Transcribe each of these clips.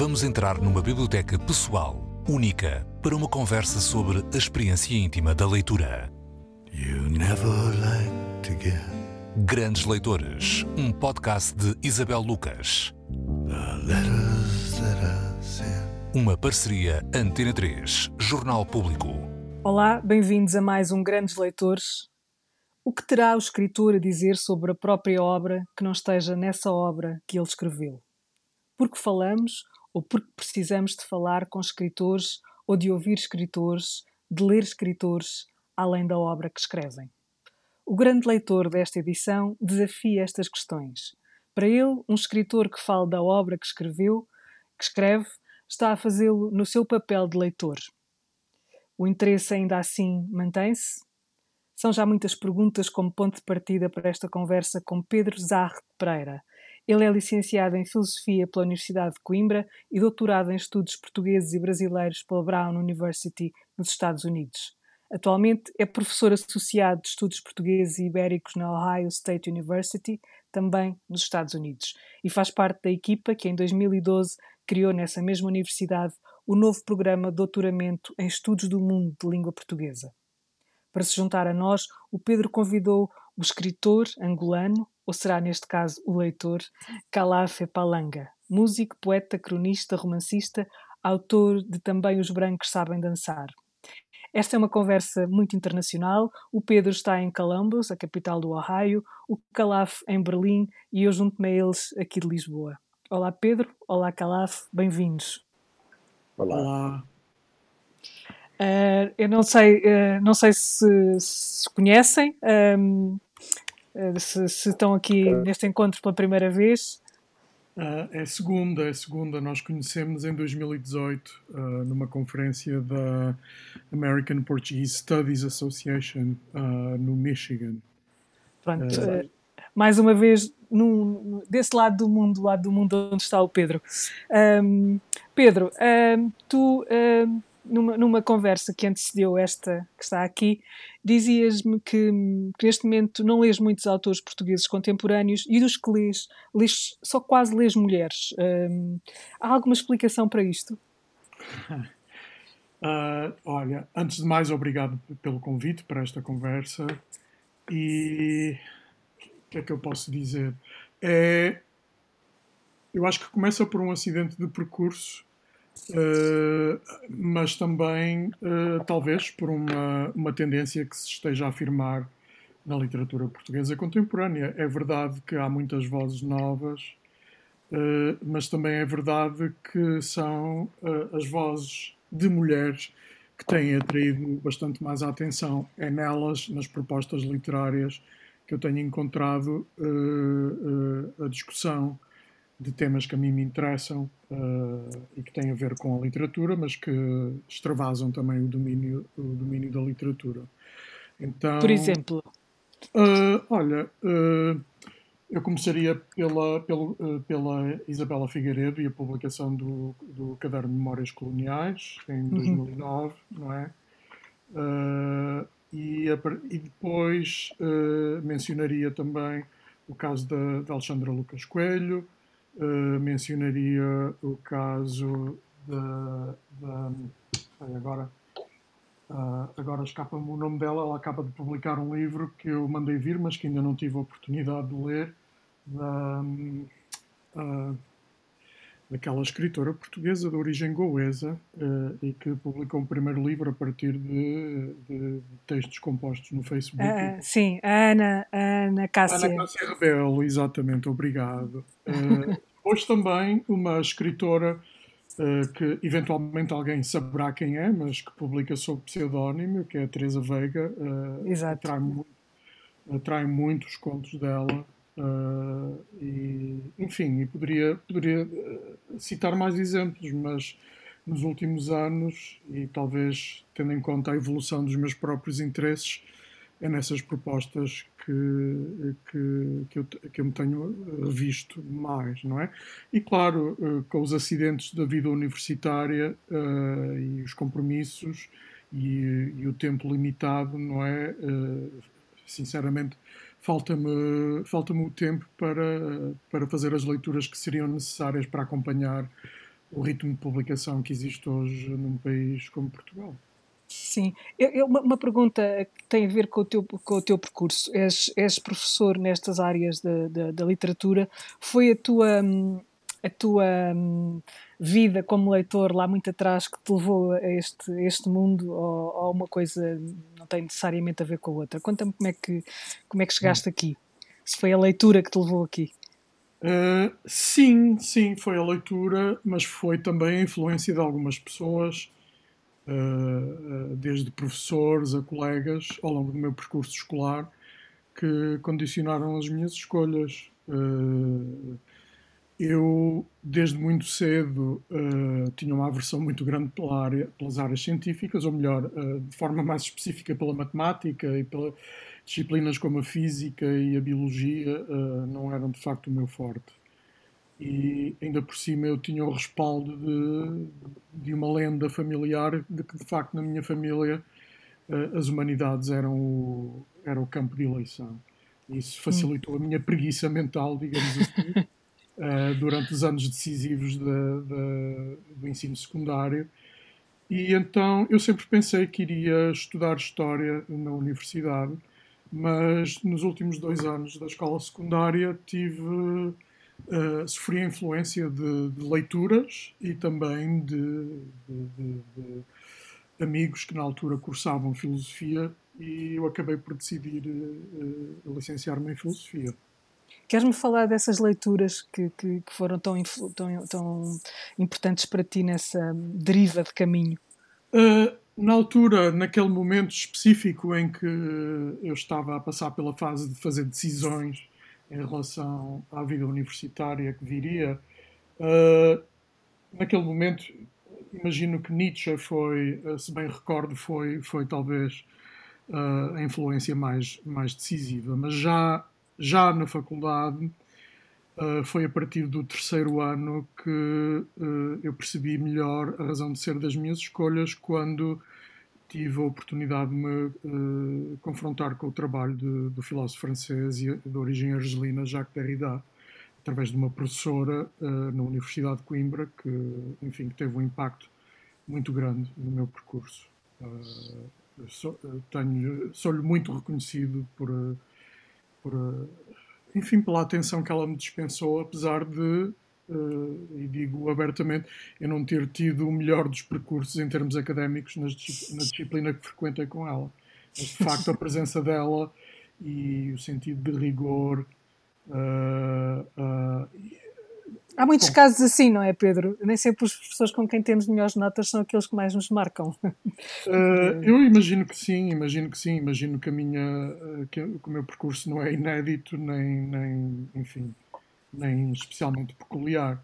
Vamos entrar numa biblioteca pessoal, única, para uma conversa sobre a experiência íntima da leitura. You never like to get Grandes Leitores, um podcast de Isabel Lucas. the letters that I sent. Uma parceria Antena 3, Jornal Público. Olá, bem-vindos a mais um Grandes Leitores. O que terá o escritor a dizer sobre a própria obra que não esteja nessa obra que ele escreveu? Porque falamos ou porque precisamos de falar com escritores ou de ouvir escritores, de ler escritores, além da obra que escrevem? O grande leitor desta edição desafia estas questões. Para ele, um escritor que fala da obra que escreveu, que escreve, está a fazê-lo no seu papel de leitor. O interesse ainda assim mantém-se? São já muitas perguntas como ponto de partida para esta conversa com Pedro Zarre Pereira. Ele é licenciado em Filosofia pela Universidade de Coimbra e doutorado em Estudos Portugueses e Brasileiros pela Brown University, nos Estados Unidos. Atualmente é professor associado de Estudos Portugueses e Ibéricos na Ohio State University, também nos Estados Unidos, e faz parte da equipa que em 2012 criou nessa mesma universidade o novo programa de doutoramento em Estudos do Mundo de Língua Portuguesa. Para se juntar a nós, o Pedro convidou o escritor angolano, ou será neste caso o leitor, Calafé Palanga, músico, poeta, cronista, romancista, autor de Também os Brancos Sabem Dançar. Esta é uma conversa muito internacional. O Pedro está em Columbus, a capital do Ohio, o Calaf em Berlim e eu junto-me a eles aqui de Lisboa. Olá Pedro, olá Calaf, bem-vindos. Olá. Uh, eu não sei, uh, não sei se, se conhecem, um, uh, se, se estão aqui neste encontro pela primeira vez. Ah, é segunda, é segunda. Nós conhecemos em 2018 ah, numa conferência da American Portuguese Studies Association ah, no Michigan. Pronto, uh, mais uma vez, num- desse lado do mundo, do lado do mundo onde está o Pedro. Um, Pedro, um, tu, um, numa, numa conversa que antecedeu esta que está aqui, dizias-me que, que neste momento não lês muitos autores portugueses contemporâneos e dos que lês, lês só quase lês mulheres. Um, há alguma explicação para isto? Ah, olha, antes de mais, obrigado pelo convite para esta conversa. E o que é que eu posso dizer? É, eu acho que começa por um acidente de percurso, eh, mas também, eh, talvez, por uma, uma tendência que se esteja a afirmar na literatura portuguesa contemporânea. É verdade que há muitas vozes novas, eh, mas também é verdade que são as vozes de mulheres que têm atraído bastante mais a atenção. É nelas, nas propostas literárias, que eu tenho encontrado a discussão de temas que a mim me interessam eh, e que têm a ver com a literatura, mas que extravasam também o domínio, o domínio da literatura. Então, Por exemplo, ah, olha, ah, eu começaria pela, pelo, ah, pela Isabela Figueiredo e a publicação do, do Caderno de Memórias Coloniais em 2009, não é? E, a e depois mencionaria também o caso da, da Alexandra Lucas Coelho, ah, mencionaria o caso da. agora. Ah, agora escapa-me o nome dela, ela acaba de publicar um livro que eu mandei vir, mas que ainda não tive a oportunidade de ler, da, ah, daquela escritora portuguesa de origem goesa ah, e que publicou o primeiro livro a partir de, de- textos compostos no Facebook. ah, sim, a Ana, Ana Cássia. Ana Cássia Rebelo, exatamente, obrigado. Eh, Hoje também uma escritora eh, que eventualmente alguém saberá quem é, mas que publica sob pseudónimo, que é a Teresa Veiga. eh, Exato. Atrai, atrai muito os contos dela. Eh, e, enfim, e poderia, poderia eh, citar mais exemplos, mas nos últimos anos, e talvez tendo em conta a evolução dos meus próprios interesses, é nessas propostas que, que, que, eu, que eu me tenho revisto mais, não é? E claro, com os acidentes da vida universitária eh, e os compromissos e, e o tempo limitado, não é? Eh, Sinceramente, falta-me falta o tempo para, para fazer as leituras que seriam necessárias para acompanhar o ritmo de publicação que existe hoje num país como Portugal. Sim, eu, eu, uma, pergunta que tem a ver com o teu, com o teu percurso. És, és professor nestas áreas da, da, da literatura. Foi a tua, a tua hum, vida como leitor lá muito atrás que te levou a este, este mundo ou, ou, uma coisa não tem necessariamente a ver com a outra? Conta-me como é que, como é que chegaste hum. aqui. Se foi a leitura que te levou aqui. Uh, sim, sim, foi a leitura, mas foi também a influência de algumas pessoas, uh, desde professores a colegas, ao longo do meu percurso escolar, que condicionaram as minhas escolhas. Uh, eu, desde muito cedo, tinha uma aversão muito grande pela área, pelas áreas científicas, ou melhor, de forma mais específica pela matemática e pela disciplinas como a física e a biologia uh, não eram de facto o meu forte. E ainda por cima eu tinha o respaldo de, de uma lenda familiar de que de facto na minha família uh, as humanidades eram o, era o campo de eleição. Isso facilitou a minha preguiça mental, digamos assim, uh, durante os anos decisivos de, de, do ensino secundário. E então eu sempre pensei que iria estudar História na universidade mas nos últimos dois anos da escola secundária tive uh, sofri a influência de, de, leituras e também de, de, amigos que na altura cursavam filosofia e eu acabei por decidir uh, licenciar-me em filosofia. Queres-me falar dessas leituras que, que, que foram tão, tão, tão, importantes para ti nessa deriva de caminho? Uh, na altura, naquele momento específico em que eu estava a passar pela fase de fazer decisões em relação à vida universitária que viria, uh, naquele momento, imagino que Nietzsche foi, uh, se bem recordo, foi, foi talvez uh, a influência mais, mais decisiva. Mas já, já na faculdade, foi a partir do terceiro ano que eu percebi melhor a razão de ser das minhas escolhas, quando tive a oportunidade de me uh, confrontar com o trabalho de, do filósofo francês e de origem argelina Jacques Derrida, através de uma professora uh, na Universidade de Coimbra que, enfim, teve um impacto muito grande no meu percurso. Uh, sou, sou-lhe muito reconhecido por, por, enfim, pela atenção que ela me dispensou, apesar de uh, e digo abertamente, eu não ter tido o melhor dos percursos em termos académicos na disciplina que frequentei com ela. Mas, de facto, a presença dela e o sentido de rigor. Uh, uh, Há muitos Bom, casos assim, não é, Pedro? Nem sempre os professores com quem temos melhores notas são aqueles que mais nos marcam. Uh, eu imagino que sim, imagino que sim, imagino que, a minha, que, que o meu percurso não é inédito, nem, nem enfim, nem especialmente peculiar,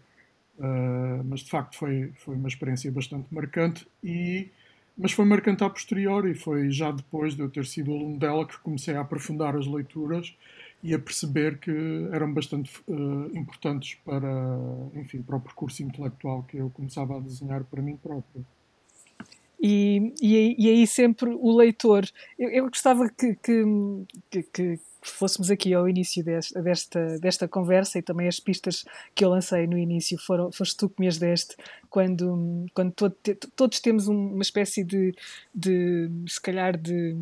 uh, mas de facto foi, foi uma experiência bastante marcante e mas foi marcante a posteriori, foi já depois de eu ter sido aluno dela que comecei a aprofundar as leituras e a perceber que eram bastante uh, importantes para, enfim, para o percurso intelectual que eu começava a desenhar para mim próprio. E, e, e aí sempre o leitor. Eu, eu gostava que, que, que, fôssemos aqui ao início desta, desta, desta conversa e também as pistas que eu lancei no início foram, foste tu que me as deste quando, quando todo, todos temos uma espécie de, de se calhar de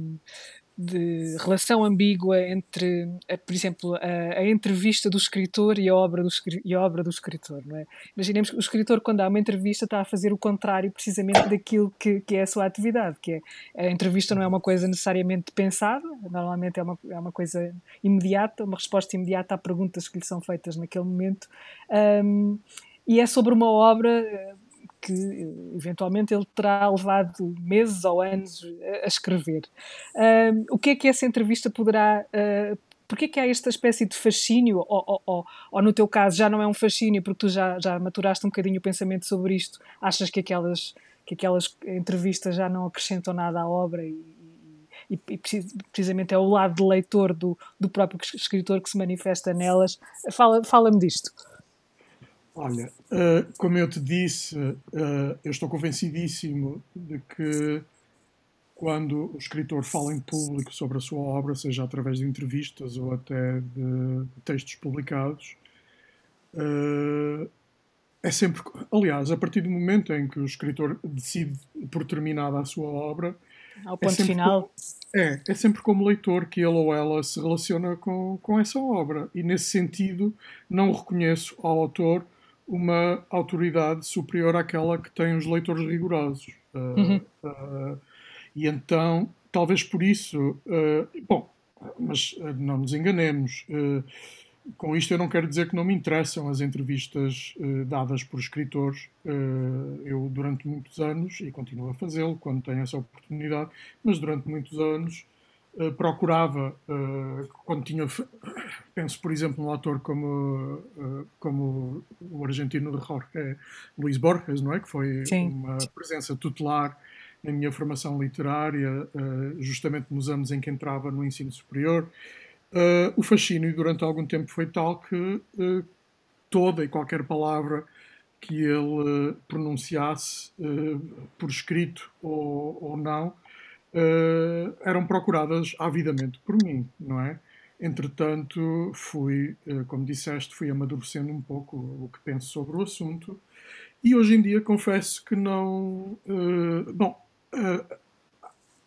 de relação ambígua entre, por exemplo, a, a, entrevista do escritor e a obra do, e a obra do escritor, não é? Imaginemos que o escritor, quando há uma entrevista, está a fazer o contrário precisamente daquilo que, que é a sua atividade, que é a entrevista não é uma coisa necessariamente pensada, normalmente é uma, é uma coisa imediata, uma resposta imediata a perguntas que lhe são feitas naquele momento, um, e é sobre uma obra que eventualmente ele terá levado meses ou anos a escrever. Uh, o que é que essa entrevista poderá. Uh, Porquê que há esta espécie de fascínio, ou, ou, ou, ou, no teu caso já não é um fascínio porque tu já, já maturaste um bocadinho o pensamento sobre isto, achas que aquelas, que aquelas entrevistas já não acrescentam nada à obra e, e, e precisamente é o lado de leitor do, do próprio escritor que se manifesta nelas. Fala-me fala disto. Olha, uh, como eu te disse, uh, eu estou convencidíssimo de que quando o escritor fala em público sobre a sua obra, seja através de entrevistas ou até de, textos publicados, uh, é sempre. Aliás, a partir do momento em que o escritor decide por terminada a sua obra. Ao ponto é final. Como, é, é sempre como leitor que ele ou ela se relaciona com, com essa obra. E nesse sentido, não reconheço ao autor uma autoridade superior àquela que tem os leitores rigorosos. Uh, uhum. uh, e então, talvez por isso. Uh, bom, mas não nos enganemos com isto eu não quero dizer que não me interessam as entrevistas dadas por escritores. Eu, durante muitos anos, e continuo a fazê-lo quando tenho essa oportunidade, mas durante muitos anos uh, procurava, quando tinha. Penso, por exemplo, num autor como, como o argentino de Jorge Luís Borges, não é? que foi Sim. uma presença tutelar na minha formação literária, justamente nos anos em que entrava no ensino superior. Uh, o fascínio durante algum tempo foi tal que uh, toda e qualquer palavra que ele uh, pronunciasse por escrito ou, ou não eram procuradas avidamente por mim, não é? Entretanto, fui, como disseste, fui amadurecendo um pouco o que penso sobre o assunto e hoje em dia confesso que não. bom,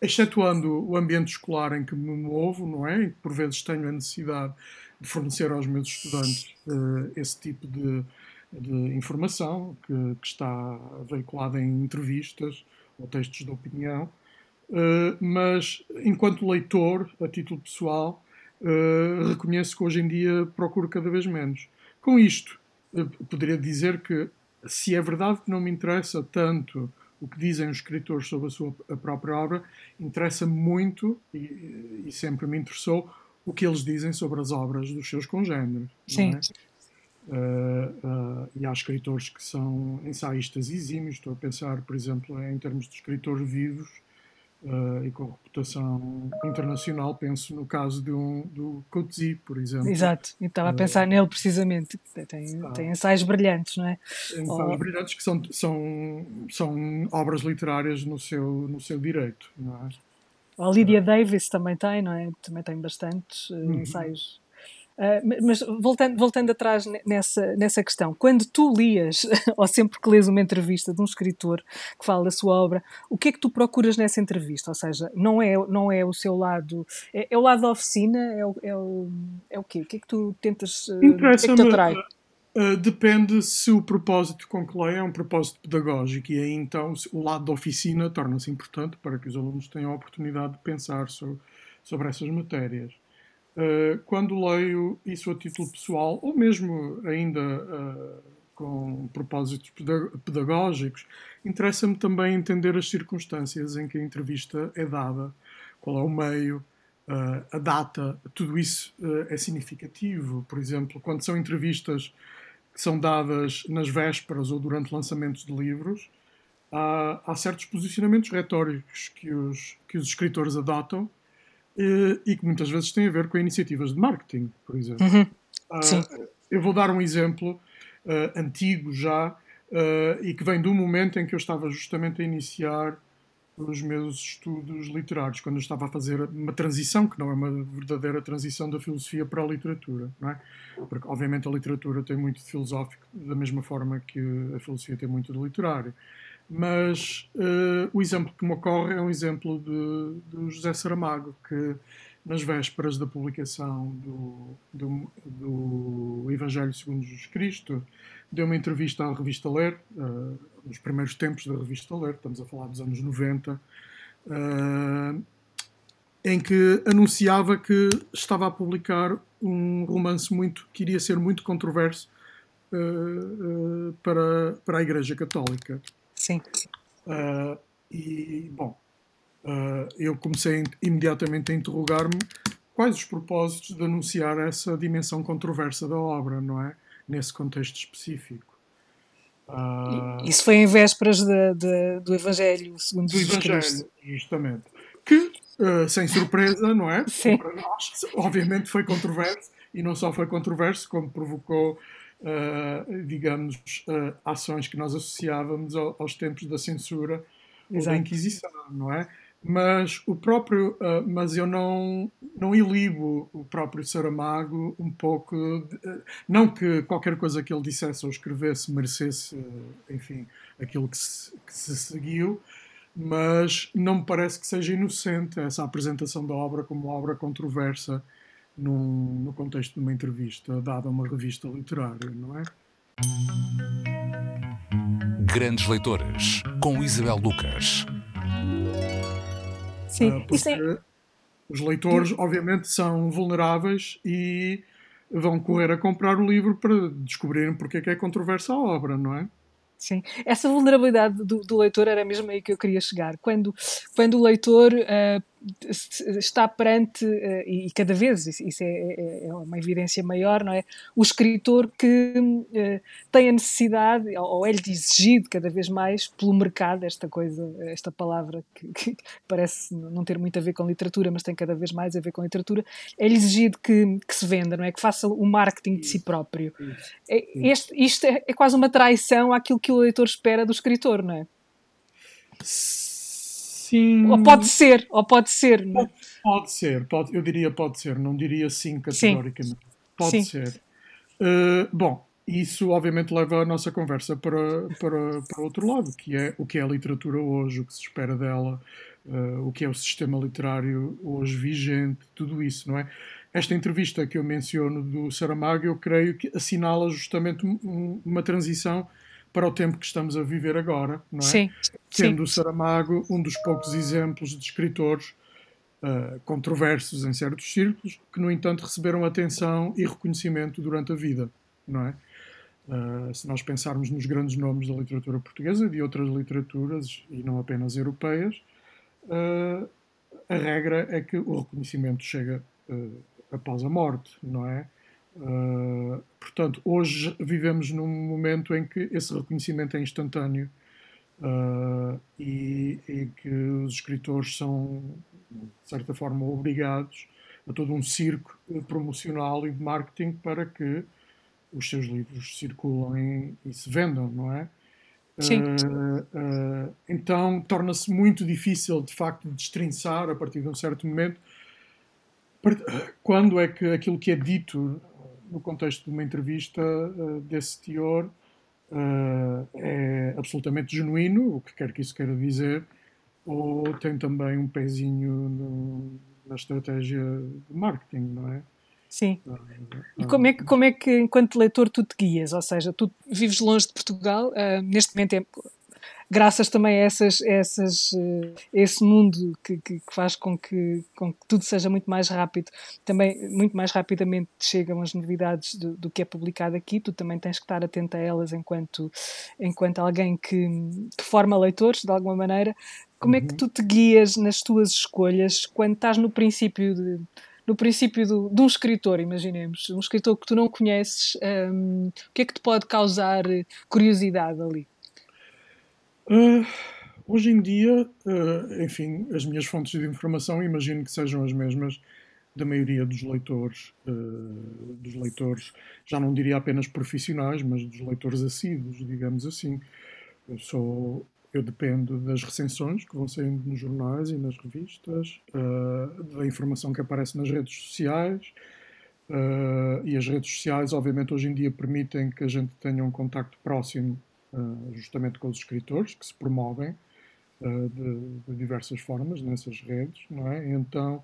excetuando o ambiente escolar em que me movo, não é? Que por vezes tenho a necessidade de fornecer aos meus estudantes uh, esse tipo de, de informação que, que, está veiculada em entrevistas ou textos de opinião. Uh, mas, enquanto leitor, a título pessoal, uh, reconheço que hoje em dia procuro cada vez menos. Com isto, poderia dizer que, se é verdade que não me interessa tanto o que dizem os escritores sobre a sua a própria obra, interessa muito e, e, sempre me interessou o que eles dizem sobre as obras dos seus congêneres. Sim. É? Uh, uh, e há escritores que são ensaístas exímios, estou a pensar, por exemplo, em termos de escritores vivos, uh, e com reputação internacional. Penso no caso de um, do Coetzee, por exemplo. Exato, e estava a pensar nele precisamente. Tem, ah, tem ensaios brilhantes, não é? Tem ensaios oh. brilhantes que são, são, são obras literárias no seu, no seu direito, não é? A Lydia Davis também tem, não é? Também tem bastantes uh, uhum. ensaios Uh, mas voltando, voltando atrás nessa, nessa questão, quando tu lias, ou sempre que lês uma entrevista de um escritor que fala da sua obra, o que é que tu procuras nessa entrevista? Ou seja, não é, não é o seu lado, é, é o lado da oficina, é o, é, o, é o quê? O que é que tu tentas, uh, o que é que te atrai? Uh, depende se o propósito com que leio é um propósito pedagógico e aí então o lado da oficina torna-se importante para que os alunos tenham a oportunidade de pensar sobre, sobre essas matérias. Uh, quando leio isso a título pessoal, ou mesmo ainda uh, com propósitos pedagógicos, interessa-me também entender as circunstâncias em que a entrevista é dada, qual é o meio, uh, a data, tudo isso é significativo. Por exemplo, quando são entrevistas que são dadas nas vésperas ou durante lançamentos de livros, há, há certos posicionamentos retóricos que os, que os escritores adotam eh, e que muitas vezes têm a ver com iniciativas de marketing, por exemplo. Uhum. Uh, eu vou dar um exemplo uh, antigo já uh, e que vem do momento em que eu estava justamente a iniciar os meus estudos literários, quando eu estava a fazer uma transição, que não é uma verdadeira transição da filosofia para a literatura, não é? Porque, obviamente, a literatura tem muito de filosófico, da mesma forma que a filosofia tem muito de literário. Mas uh, o exemplo que me ocorre é um exemplo de, do José Saramago, que nas vésperas da publicação do, do, do, Evangelho segundo Jesus Cristo, deu uma entrevista à revista Ler, uh, nos primeiros tempos da revista Ler, estamos a falar dos anos 90, uh, eh, em que anunciava que estava a publicar um romance muito que iria ser muito controverso uh, para, para a Igreja Católica. Sim. Uh, e, bom, uh, eu comecei imediatamente a interrogar-me quais os propósitos de anunciar essa dimensão controversa da obra, não é? Nesse contexto específico. Uh, Isso foi em vésperas de, de, do Evangelho, segundo do Evangelho, Cristo. justamente. Que, sem surpresa, não é? Sim. Para nós, obviamente foi controverso, e não só foi controverso, como provocou uh, digamos, uh, ações que nós associávamos ao, aos tempos da censura Exato. ou da Inquisição, não é? mas o próprio, uh, mas eu não não ilibo o próprio Saramago um pouco, de, não que qualquer coisa que ele dissesse ou escrevesse merecesse, enfim, aquilo que se, que se, seguiu, mas não me parece que seja inocente essa apresentação da obra como obra controversa num, no contexto de uma entrevista dada a uma revista literária, não é? Grandes Leitores, com Isabel Lucas. Sim, uh, porque é... os leitores, obviamente, são vulneráveis e vão correr a comprar o livro para descobrirem porque é que é controversa a obra, não é? Sim, essa vulnerabilidade do, do, leitor era mesmo aí que eu queria chegar. Quando, quando o leitor uh, está perante, uh, e cada vez isso é, é, é, uma evidência maior, não é? O escritor que uh, tem a necessidade, ou é-lhe exigido cada vez mais pelo mercado, esta coisa, esta palavra que, que, parece não ter muito a ver com literatura, mas tem cada vez mais a ver com literatura, é-lhe exigido que, que, se venda, não é? Que faça o marketing de si próprio. É, este, isto é, é quase uma traição àquilo que o leitor espera do escritor, não é? Sim. Ou pode ser, ou pode ser. Não? Pode, pode ser, pode, eu diria pode ser, não diria sim categoricamente. Sim. Pode sim. ser. Uh, bom, isso obviamente leva a nossa conversa para, para, para outro lado, que é o que é a literatura hoje, o que se espera dela, uh, o que é o sistema literário hoje vigente, tudo isso, não é? Esta entrevista que eu menciono do Saramago, eu creio que assinala justamente um, uma transição para o tempo que estamos a viver agora, não é? Sim. Sendo o Saramago um dos poucos exemplos de escritores uh, controversos em certos círculos, que, no entanto, receberam atenção e reconhecimento durante a vida, não é? Uh, se nós pensarmos nos grandes nomes da literatura portuguesa e de outras literaturas, e não apenas europeias, uh, a regra é que o reconhecimento chega após a morte, não é? Uh, portanto, hoje vivemos num momento em que esse reconhecimento é instantâneo uh, e, e, que os escritores são, de certa forma, obrigados a todo um circo promocional e de marketing para que os seus livros circulem e se vendam, não é? Sim. Uh, então torna-se muito difícil, de facto, destrinçar a partir de um certo momento quando é que aquilo que é dito no contexto de uma entrevista uh, desse teor, uh, é absolutamente genuíno, o que quer que isso queira dizer, ou tem também um pezinho no, na estratégia de marketing, não é? Sim. Uh, e como é, que, como é que, enquanto leitor, tu te guias? Ou seja, tu vives longe de Portugal, neste momento é graças também a essas, essas, uh, esse mundo que, que, que, faz com que, com que tudo seja muito mais rápido, também muito mais rapidamente chegam as novidades do, do que é publicado aqui, tu também tens que estar atento a elas enquanto, enquanto alguém que, que forma leitores, de alguma maneira. Como é que uhum. tu te guias nas tuas escolhas quando estás no princípio de, no princípio do, de um escritor, imaginemos, um escritor que tu não conheces, um, o que é que te pode causar curiosidade ali? Uh, hoje em dia, uh, enfim, as minhas fontes de informação imagino que sejam as mesmas da maioria dos leitores, uh, dos leitores, já não diria apenas profissionais, mas dos leitores assíduos, digamos assim. Eu sou, eu dependo das recensões que vão saindo nos jornais e nas revistas, da informação que aparece nas redes sociais. e as redes sociais, obviamente, hoje em dia permitem que a gente tenha um contacto próximo uh, justamente com os escritores, que se promovem uh, de, de, diversas formas nessas redes, não é? Então,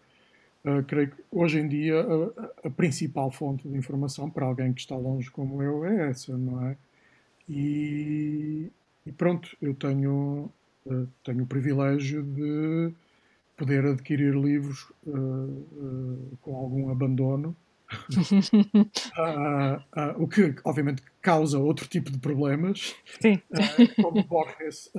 uh, creio que hoje em dia a, a, principal fonte de informação para alguém que está longe como eu é essa, não é? E, e pronto, eu tenho, tenho o privilégio de poder adquirir livros com algum abandono uh, uh, o que obviamente causa outro tipo de problemas, uh, como Borges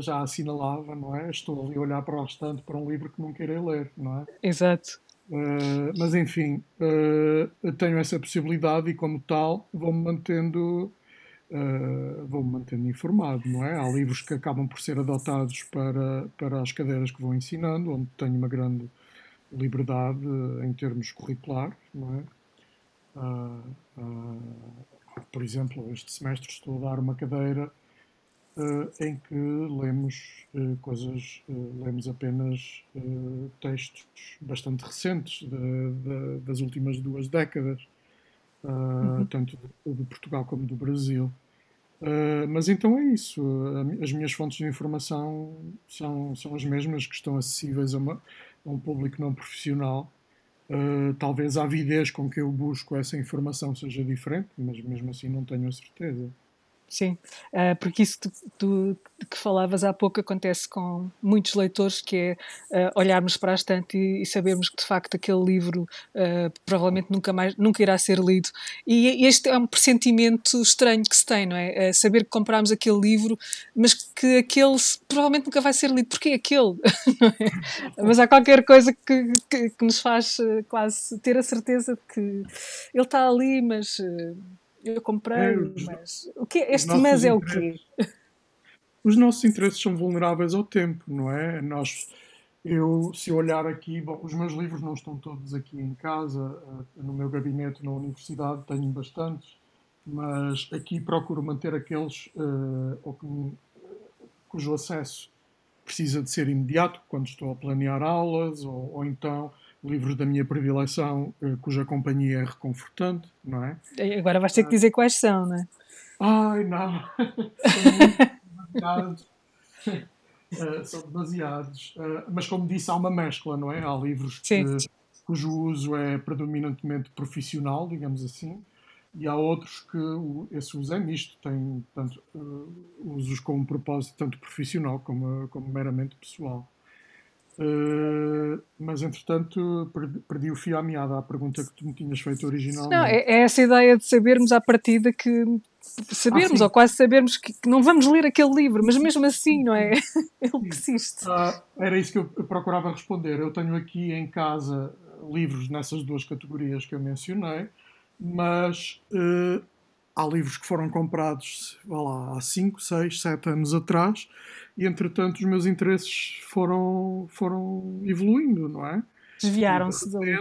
já assinalava, não é? Estou ali a olhar para o restante para um livro que não queira ler, não é? Exato. mas enfim, tenho essa possibilidade e como tal vou-me mantendo vou-me mantendo informado, não é? Há livros que acabam por ser adotados para, para as cadeiras que vou ensinando, onde tenho uma grande liberdade em termos curriculares, não é? Por exemplo, este semestre estou a dar uma cadeira uh, em que lemos uh, coisas, uh, lemos apenas textos bastante recentes de, de, das últimas duas décadas, uhum. tanto de Portugal como do Brasil. mas então é isso. As minhas fontes de informação são, são as mesmas que estão acessíveis a, uma, a um público não profissional. Talvez a avidez com que eu busco essa informação seja diferente, mas mesmo assim não tenho a certeza. Sim, uh, porque isso tu, tu, que falavas há pouco acontece com muitos leitores, que é uh, olharmos para a estante e, sabermos que de facto aquele livro uh, provavelmente nunca mais nunca irá ser lido. E este é um pressentimento estranho que se tem, não é? saber que compramos aquele livro, mas que aquele provavelmente nunca vai ser lido. Porquê aquele? é? Mas há qualquer coisa que, que, que nos faz quase ter a certeza de que ele está ali, mas eu comprei, é, os, mas o que este mês é o quê? Os nossos interesses são vulneráveis ao tempo, não é? Nós, eu, se olhar aqui, bom, os meus livros não estão todos aqui em casa, eh, no meu gabinete na universidade tenho bastantes, mas aqui procuro manter aqueles uh, cujo acesso precisa de ser imediato, quando estou a planear aulas, ou, ou então livros da minha predileção, eh, cuja companhia é reconfortante, não é? Agora vais ter que dizer quais são, não é? Ai, não! são demasiados. Uh, são demasiados. Uh, mas, como disse, há uma mescla, não é? Há livros que, cujo uso é predominantemente profissional, digamos assim, e há outros que esse uso é misto, tem tanto, usos com um propósito tanto profissional como, como meramente pessoal. Uh, mas entretanto perdi, perdi, o fio à meada à pergunta que tu me tinhas feito originalmente. Não, é, é essa ideia de sabermos à partida que sabermos, ah, ou quase sabermos que, que, não vamos ler aquele livro, mas mesmo assim, não é? Ele persiste. Uh, era isso que eu procurava responder. Eu tenho aqui em casa livros nessas duas categorias que eu mencionei, mas uh, há livros que foram comprados lá, há 5, 6, 7 anos atrás e entretanto os meus interesses foram, foram evoluindo, não é? Desviaram-se dali.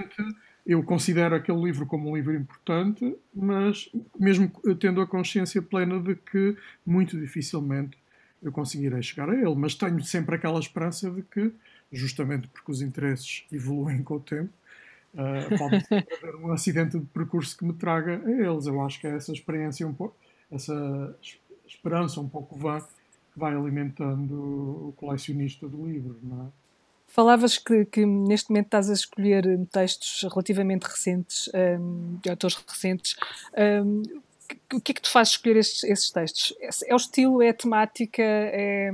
Eu considero aquele livro como um livro importante, mas mesmo tendo a consciência plena de que muito dificilmente eu conseguirei chegar a ele, mas tenho sempre aquela esperança de que, justamente porque os interesses evoluem com o tempo, uh, pode haver um acidente de percurso que me traga a eles. Eu acho que é essa experiência um pouco, essa esperança um pouco vã vai alimentando o colecionista do livro, não é? Falavas que, que, neste momento estás a escolher textos relativamente recentes, um, de autores recentes. Um, o que é que tu fazes escolher estes, esses textos? É, o estilo, é a temática, é,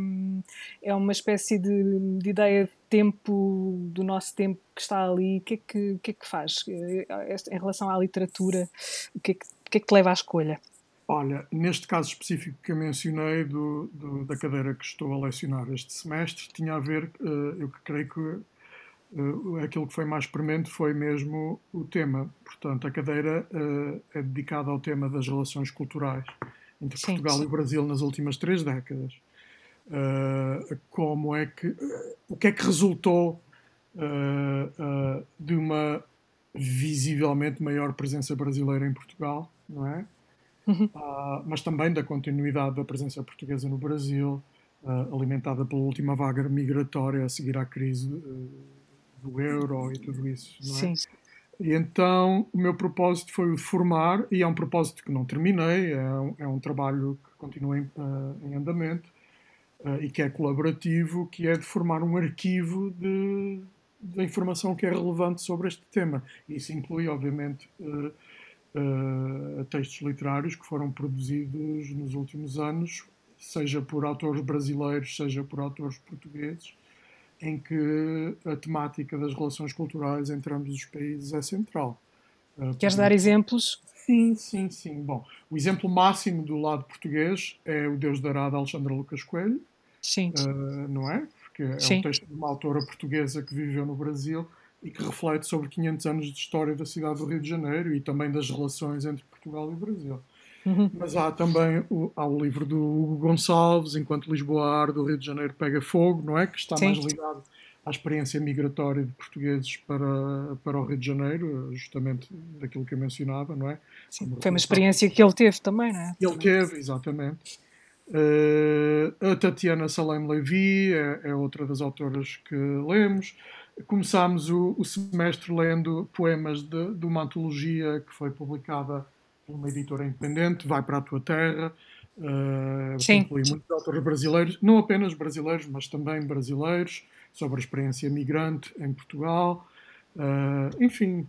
é uma espécie de, de, ideia de tempo, do nosso tempo que está ali? O que é que, que, é que faz eh, em relação à literatura? O que é que, que, é que te leva à escolha? Olha, neste caso específico que eu mencionei, do, do, da cadeira que estou a lecionar este semestre, tinha a ver, uh, eu creio que uh, aquilo que foi mais premente foi mesmo o tema. Portanto, a cadeira uh, é dedicada ao tema das relações culturais entre sim, Portugal sim. e o Brasil nas últimas três décadas. como é que, o que é que resultou de uma visivelmente maior presença brasileira em Portugal, não é? Uhum. uh, mas também da continuidade da presença portuguesa no Brasil, uh, alimentada pela última vaga migratória a seguir à crise uh, do euro e tudo isso. Não é? Sim. E então o meu propósito foi o de formar, e é um propósito que não terminei, é um, é um trabalho que continua em, em andamento e que é colaborativo, que é de formar um arquivo de, da informação que é relevante sobre este tema. Isso inclui, obviamente, uh, uh, textos literários que foram produzidos nos últimos anos, seja por autores brasileiros, seja por autores portugueses, em que a temática das relações culturais entre ambos os países é central. Uh, Queres dar exemplos? Sim, sim, sim. Bom, o exemplo máximo do lado português é o Deus dará de Alexandra Lucas Coelho. Sim. Uh, não é? Porque é sim. um texto de uma autora portuguesa que viveu no Brasil e que reflete sobre 500 anos de história da cidade do Rio de Janeiro e também das relações entre Portugal e Brasil. Uhum. Mas há também o, há o livro do Hugo Gonçalves, Enquanto Lisboa arde, o Rio de Janeiro pega fogo, não é? Que está Sim. mais ligado à experiência migratória de portugueses para, para o Rio de Janeiro, justamente daquilo que eu mencionava, não é? Sim, foi uma experiência que ele teve também, não é? Ele teve, exatamente. Uh, a Tatiana Salem Levy é, é, outra das autoras que lemos. Começámos o, o semestre lendo poemas de, de, uma antologia que foi publicada por uma editora independente, Vai para a Tua Terra. Uh, Sim. Inclui muitos autores brasileiros, não apenas brasileiros, mas também brasileiros, sobre a experiência migrante em Portugal. Uh, enfim,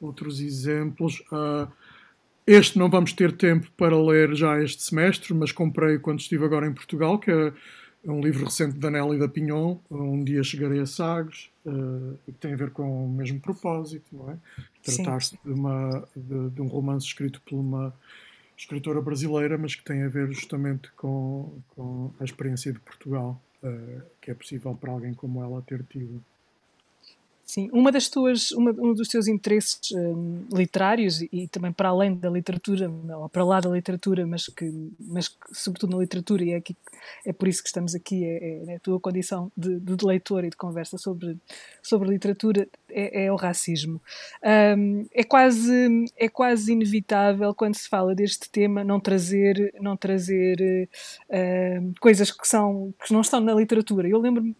outros exemplos. Este não vamos ter tempo para ler já este semestre, mas comprei quando estive agora em Portugal, que é um livro recente da Nelly da Pinhon, Um Dia Chegarei a Sagres, uh, que tem a ver com o mesmo propósito, não é? Tratar-se de, de, de, um romance escrito por uma escritora brasileira, mas que tem a ver justamente com, com a experiência de Portugal, uh, que é possível para alguém como ela ter tido. Sim, uma das tuas, uma, um dos teus interesses um, literários e, e, também para além da literatura, ou para lá da literatura, mas que, mas que, sobretudo na literatura, e é, aqui, é por isso que estamos aqui, é, é a tua condição de, de, leitor e de conversa sobre, sobre literatura, é, é o racismo. Um, é, quase, é quase inevitável, quando se fala deste tema, não trazer, não trazer uh, coisas que, são, que não estão na literatura. Eu lembro-me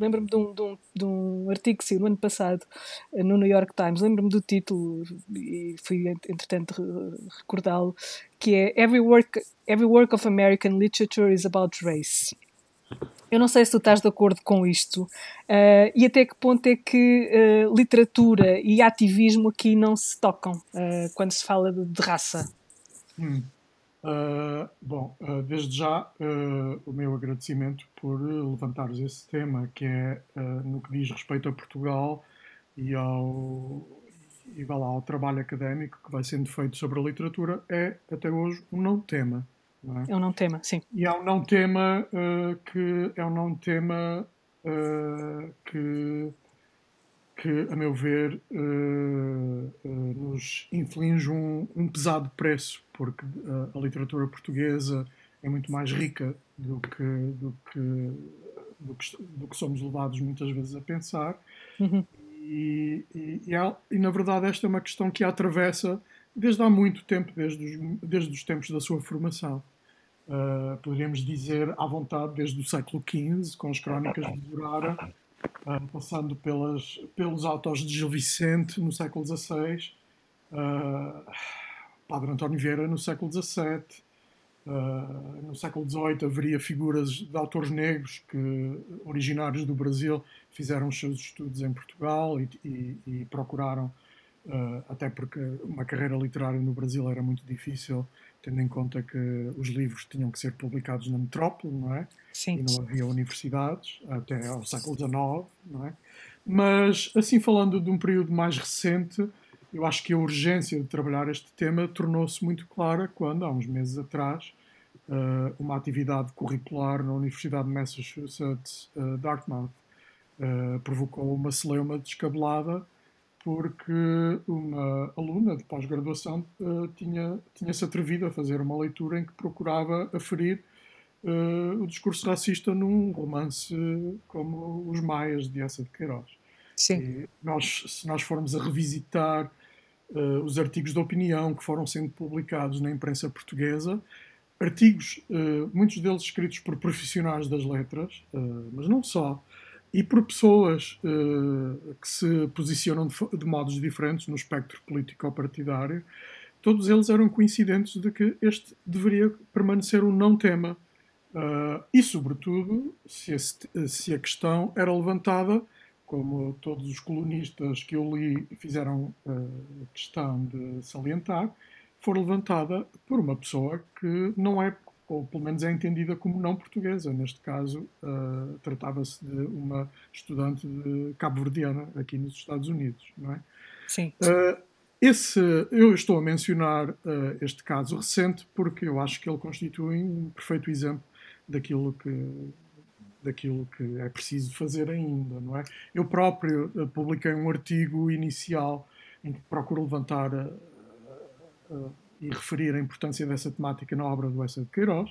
lembro de, um, de, um, de um artigo que saiu no ano passado passado no New York Times. Lembro-me do título e fui, entretanto, recordá-lo, que é Every work, Every work of American Literature is about race. Eu não sei se tu estás de acordo com isto uh, e até que ponto é que uh, literatura e ativismo aqui não se tocam uh, quando se fala de, de raça. Hum. Uh, bom, uh, desde já uh, o meu agradecimento por levantares esse tema, que é no que diz respeito a Portugal e ao, e lá, ao trabalho académico que vai sendo feito sobre a literatura, é até hoje um não tema. Não é? é um não tema, sim. E é um não tema que é um não tema que que, a meu ver, uh, uh, nos inflige um, um, pesado preço, porque uh, a literatura portuguesa é muito mais rica do que, do que, do que, do que somos levados muitas vezes a pensar. Uhum. E, e, e, há, e, na verdade, esta é uma questão que a atravessa desde há muito tempo, desde os, desde os tempos da sua formação. Uh, poderíamos dizer à vontade desde o século XV, com as crónicas de Durara, uh, passando pelas, pelos autores de Gil Vicente no século XVI, uh, Padre António Vieira no século XVII. Uh, no século XVIII haveria figuras de autores negros que, originários do Brasil, fizeram os seus estudos em Portugal e, e, e procuraram, uh, até porque uma carreira literária no Brasil era muito difícil, tendo em conta que os livros tinham que ser publicados na metrópole, não é? Sim. E não havia universidades até ao século XIX, não é? Mas, assim falando de um período mais recente, eu acho que a urgência de trabalhar este tema tornou-se muito clara quando, há uns meses atrás, eh, uma atividade curricular na Universidade de Massachusetts, eh, Dartmouth, eh, provocou uma celeuma descabelada porque uma aluna de pós-graduação uh, tinha, tinha se atrevido a fazer uma leitura em que procurava aferir uh, o discurso racista num romance como Os Maias, de Essa de Queiroz. Sim. E nós, se nós formos a revisitar uh, os artigos de opinião que foram sendo publicados na imprensa portuguesa, artigos, muitos deles escritos por profissionais das letras, mas não só, e por pessoas uh, que se posicionam de, de, modos diferentes no espectro político-partidário, todos eles eram coincidentes de que este deveria permanecer um não tema. Uh, e, sobretudo, se, esse, se, a questão era levantada, como todos os colunistas que eu li fizeram uh, questão de salientar, for levantada por uma pessoa que não é ou pelo menos é entendida como não portuguesa. Neste caso, uh, tratava-se de uma estudante cabo-verdiana aqui nos Estados Unidos, não é? Sim. Uh, esse, eu estou a mencionar uh, este caso recente porque eu acho que ele constitui um perfeito exemplo daquilo que daquilo que é preciso fazer ainda, não é? Eu próprio publiquei um artigo inicial em que procuro levantar e referir a importância dessa temática na obra do Essa de Queiroz.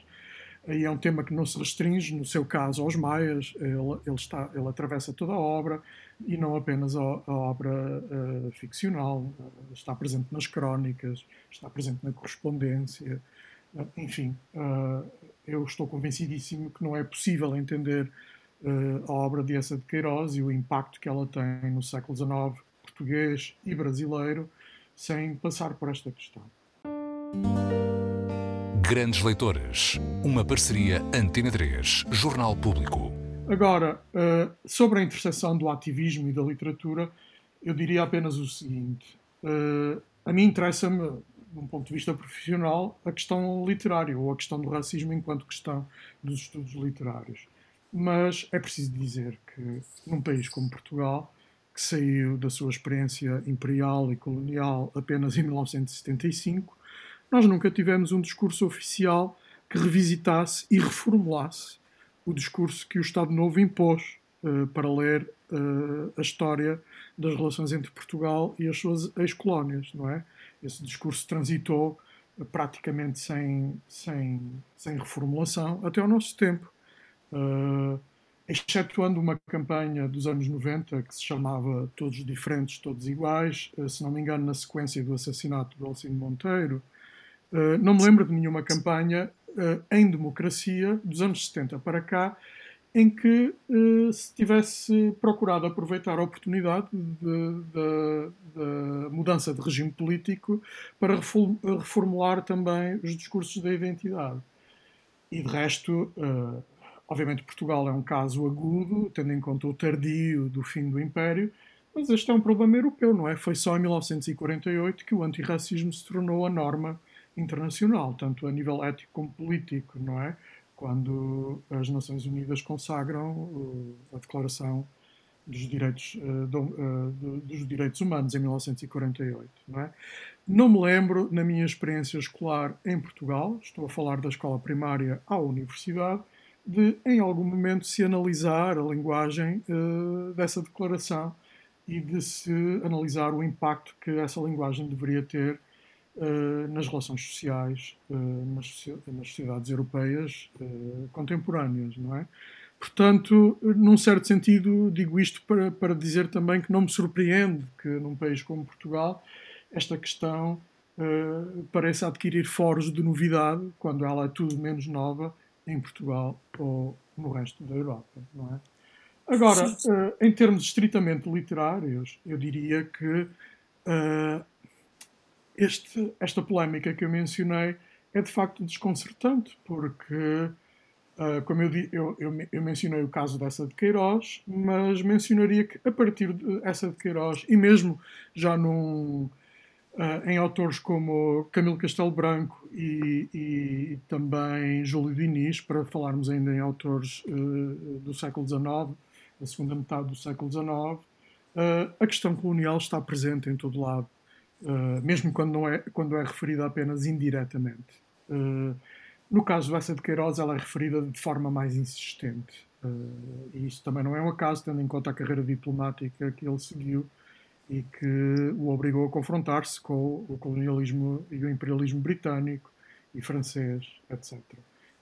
E é um tema que não se restringe, no seu caso, aos maias, ele, ele, está, ele atravessa toda a obra e não apenas a, a obra uh, ficcional. está presente nas crónicas, está presente na correspondência, enfim, eu estou convencidíssimo que não é possível entender a obra de Essa de Queiroz e o impacto que ela tem no século XIX português e brasileiro sem passar por esta questão. Grandes Leitores, uma parceria Antena 3, Jornal Público. Agora, uh, sobre a interseção do ativismo e da literatura, eu diria apenas o seguinte: uh, a mim interessa-me, de um ponto de vista profissional, a questão literária ou a questão do racismo enquanto questão dos estudos literários. Mas é preciso dizer que, num país como Portugal, que saiu da sua experiência imperial e colonial apenas em 1975, nós nunca tivemos um discurso oficial que revisitasse e reformulasse o discurso que o Estado Novo impôs uh, para ler uh, a história das relações entre Portugal e as suas ex-colónias, não é? Esse discurso transitou uh, praticamente sem, sem, sem reformulação até ao nosso tempo. Excetuando uma campanha dos anos 90 que se chamava Todos Diferentes, Todos Iguais, se não me engano, na sequência do assassinato do Alcino Monteiro. Eh, não me lembro de nenhuma campanha eh, em democracia dos anos 70 para cá em que se tivesse procurado aproveitar a oportunidade da mudança de regime político para reformular também os discursos da identidade. E de resto, Obviamente, Portugal é um caso agudo, tendo em conta o tardio do fim do Império, mas este é um problema europeu, não é? Foi só em 1948 que o antirracismo se tornou a norma internacional, tanto a nível ético como político, não é? Quando as Nações Unidas consagram a Declaração dos Direitos, dos Direitos Humanos em 1948, não é? Não me lembro, na minha experiência escolar em Portugal, estou a falar da escola primária à universidade, de, em algum momento, se analisar a linguagem dessa declaração e de se analisar o impacto que essa linguagem deveria ter uh, nas relações sociais uh, nas, nas, sociedades europeias contemporâneas, não é? Portanto, num certo sentido, digo isto para, para dizer também que não me surpreende que num país como Portugal esta questão uh, pareça adquirir foros de novidade, quando ela é tudo menos nova em Portugal ou no resto da Europa, não é? Agora, uh, em termos estritamente literários, eu diria que uh, este, esta polémica que eu mencionei é de facto desconcertante, porque, uh, como eu, eu, eu, eu, mencionei o caso dessa de Queiroz, mas mencionaria que a partir dessa de Queiroz, e mesmo já num, uh, em autores como Camilo Castelo Branco e, e, também Júlio Diniz, para falarmos ainda em autores uh, do século XIX, da segunda metade do século XIX, a questão colonial está presente em todo lado, mesmo quando, não é, quando é referida apenas indiretamente. no caso dessa de Queiroz, ela é referida de forma mais insistente. e isso também não é um acaso, tendo em conta a carreira diplomática que ele seguiu e que o obrigou a confrontar-se com o colonialismo e o imperialismo britânico e francês, etc.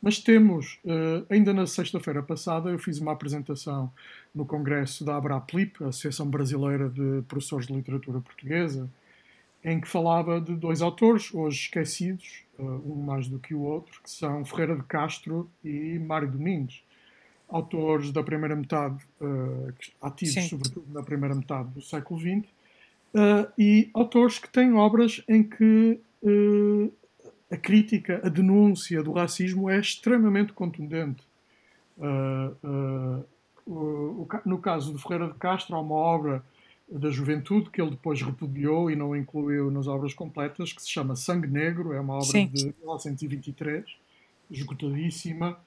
Mas temos, eh, ainda na sexta-feira passada, eu fiz uma apresentação no Congresso da Abraplip, Associação Brasileira de Professores de Literatura Portuguesa, em que falava de dois autores, hoje esquecidos, eh, um mais do que o outro, que são Ferreira de Castro e Mário Domingos autores da primeira metade, uh, ativos Sim. sobretudo na primeira metade do século XX, uh, e autores que têm obras em que a crítica, a denúncia do racismo é extremamente contundente. No caso de Ferreira de Castro, há uma obra da juventude que ele depois repudiou e não incluiu nas obras completas, que se chama Sangue Negro, é uma obra Sim. de 1923, esgotadíssima,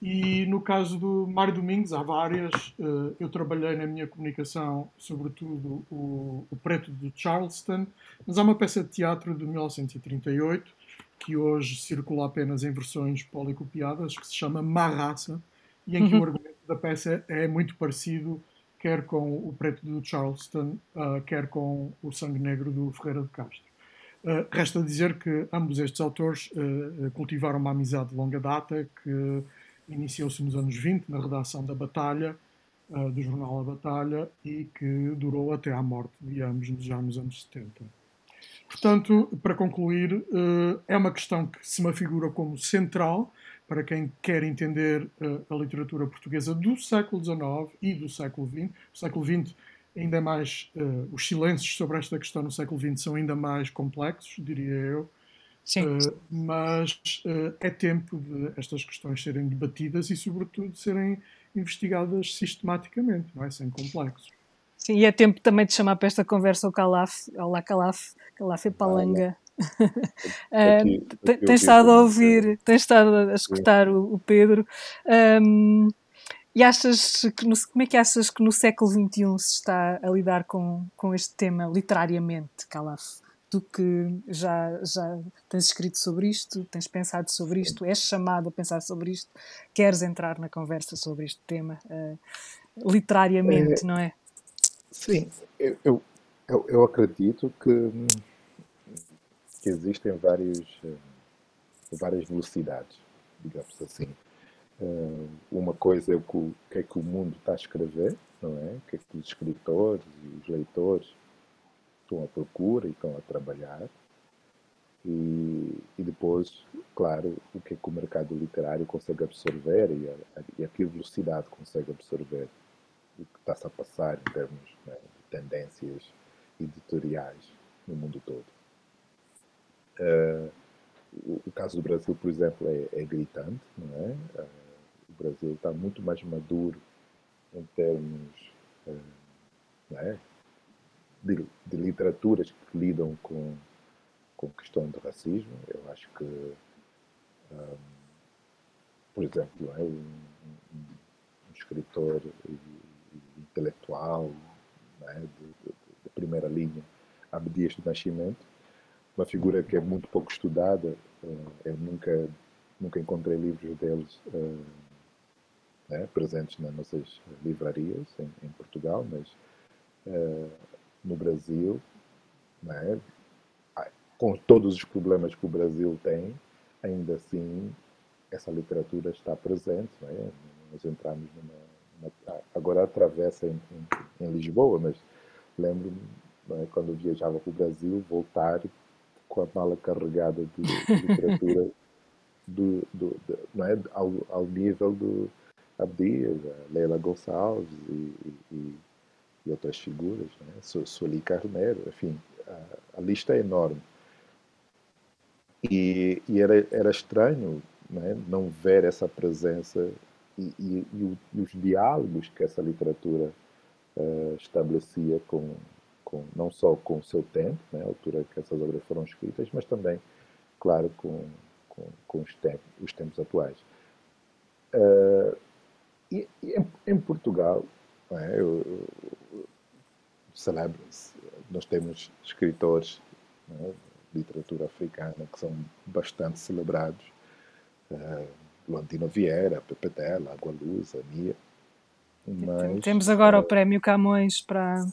e no caso do Mário Domingos, há várias. Eh, eu trabalhei na minha comunicação, sobretudo, o, o Preto de Charleston, mas há uma peça de teatro de 1938, que hoje circula apenas em versões policopiadas, que se chama Má Raça, e em que uhum. o argumento da peça é muito parecido, quer com o Preto de Charleston, uh, quer com o Sangue Negro do Ferreira de Castro. Uh, resta dizer que ambos estes autores uh, cultivaram uma amizade de longa data, que iniciou-se nos anos 20 na redação da Batalha, do jornal A Batalha, e que durou até à morte de ambos já nos anos 70. Portanto, para concluir, é uma questão que se me figura como central para quem quer entender a literatura portuguesa do século XIX e do século XX. O século XX ainda é mais. os silêncios sobre esta questão no século XX são ainda mais complexos, diria eu. Sim. Uh, mas uh, é tempo de estas questões serem debatidas e, sobretudo, serem investigadas sistematicamente, não é? Sem complexos. Sim, e é tempo também de chamar para esta conversa o Calaf, Olá Calaf, Calaf é palanga. Uh, tens estado a ouvir, tens estado a escutar o, o Pedro. Um, e achas que no, como é que achas que no século XXI se está a lidar com, com este tema literariamente, Calaf? tu que já, já tens escrito sobre isto, tens pensado sobre isto, és chamado a pensar sobre isto, queres entrar na conversa sobre este tema uh, literariamente, é, não é? Sim, eu, eu, eu, acredito que, que existem vários, eh, várias velocidades, digamos assim. Uh, uma coisa é o que, é que o mundo está a escrever, não é? O que é que os escritores e os leitores estão à procura e estão a trabalhar. E, e, depois, claro, o que, é que o mercado literário consegue absorver e a, e a que velocidade consegue absorver o que está-se a passar em termos né, de tendências editoriais no mundo todo. Uh, o, caso do Brasil, por exemplo, é, é gritante, não é? Uh, o Brasil está muito mais maduro em termos uh, é? de, de literaturas que lidam com, com questão de racismo. Eu acho que, um, por exemplo, é um, um, um escritor intelectual é? de, de, de, primeira linha, Abdias do Nascimento, uma figura que é muito pouco estudada. Uh, eu nunca, nunca encontrei livros deles uh, né, presentes nas nossas livrarias em, em Portugal, mas uh, no Brasil, né? com todos os problemas que o Brasil tem, ainda assim essa literatura está presente. Né? Nós entramos numa, numa agora atravessa em, em, em, Lisboa, mas lembro-me né, quando viajava para o Brasil voltar com a mala carregada de, de literatura do, do, do, não é? ao, ao nível do Abdias, Leila Gonçalves e, e, e outras figuras, né? Sueli Carneiro, enfim, a, a, lista é enorme. E, e era, era estranho né? não ver essa presença e, e, e, e, os diálogos que essa literatura uh, estabelecia com, com, não só com o seu tempo, né? a altura que essas obras foram escritas, mas também, claro, com, com, com os, tempos, os tempos atuais. Uh, e, em, em Portugal, é? Eu, eu, celebro nós temos escritores é? de literatura africana que são bastante celebrados. Uh, Luantino Vieira, Pepe Tela, Água Luz, Mia. Mas, Temos agora uh, o prémio Camões para,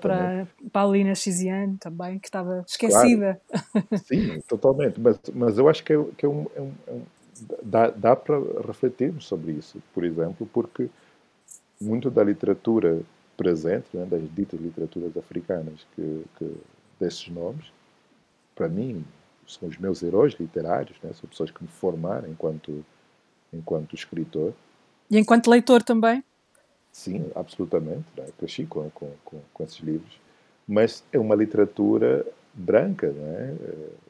para Paulina Chiziane também, que estava esquecida. Claro. Sim, totalmente. Mas, mas eu acho que, é, que é um, é um, é um dá, dá para refletirmos sobre isso, por exemplo, porque muito da literatura presente, né, das ditas literaturas africanas, que, que, desses nomes, para mim, são os meus heróis literários, né, são pessoas que me formaram enquanto, enquanto escritor. E enquanto leitor também? Sim, absolutamente. Né, cresci com, com, com, com esses livros. Mas é uma literatura branca, né?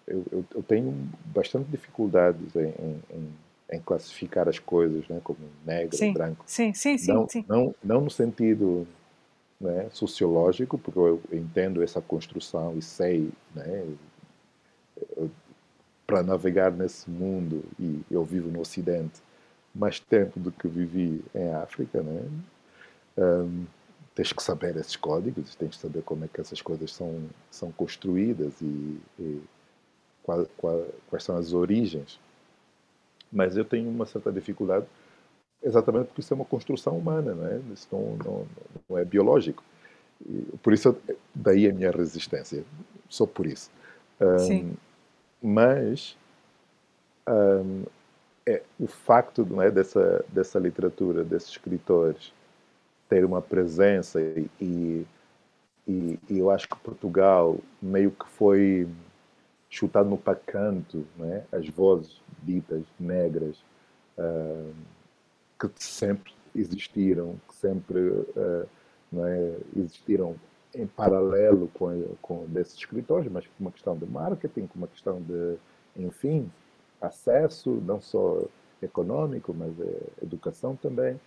Eu, eu, eu tenho bastante dificuldades em, em, em classificar as coisas né, como negro, sim, branco. Sim, sim, sim. Não, sim. não, não no sentido né, sociológico, porque eu entendo essa construção e sei, né, para navegar nesse mundo, e eu vivo no Ocidente mais tempo do que vivi em África, né, um, tens que saber esses códigos, tens que saber como é que essas coisas são, são construídas e, e qual, qual, quais são as origens mas eu tenho uma certa dificuldade exatamente porque isso é uma construção humana, não é? Isso não, não, não é biológico. E por isso, daí a minha resistência, só por isso. Um, mas um, é, o facto não é, dessa, dessa literatura, desses escritores, ter uma presença e, e, e, eu acho que Portugal meio que foi chutado no pacanto, né? as vozes ditas negras, uh, que sempre existiram, que sempre uh, é? existiram em paralelo com, com desses escritores, mas com uma questão de marketing, com uma questão de, enfim, acesso, não só econômico, mas é, educação também.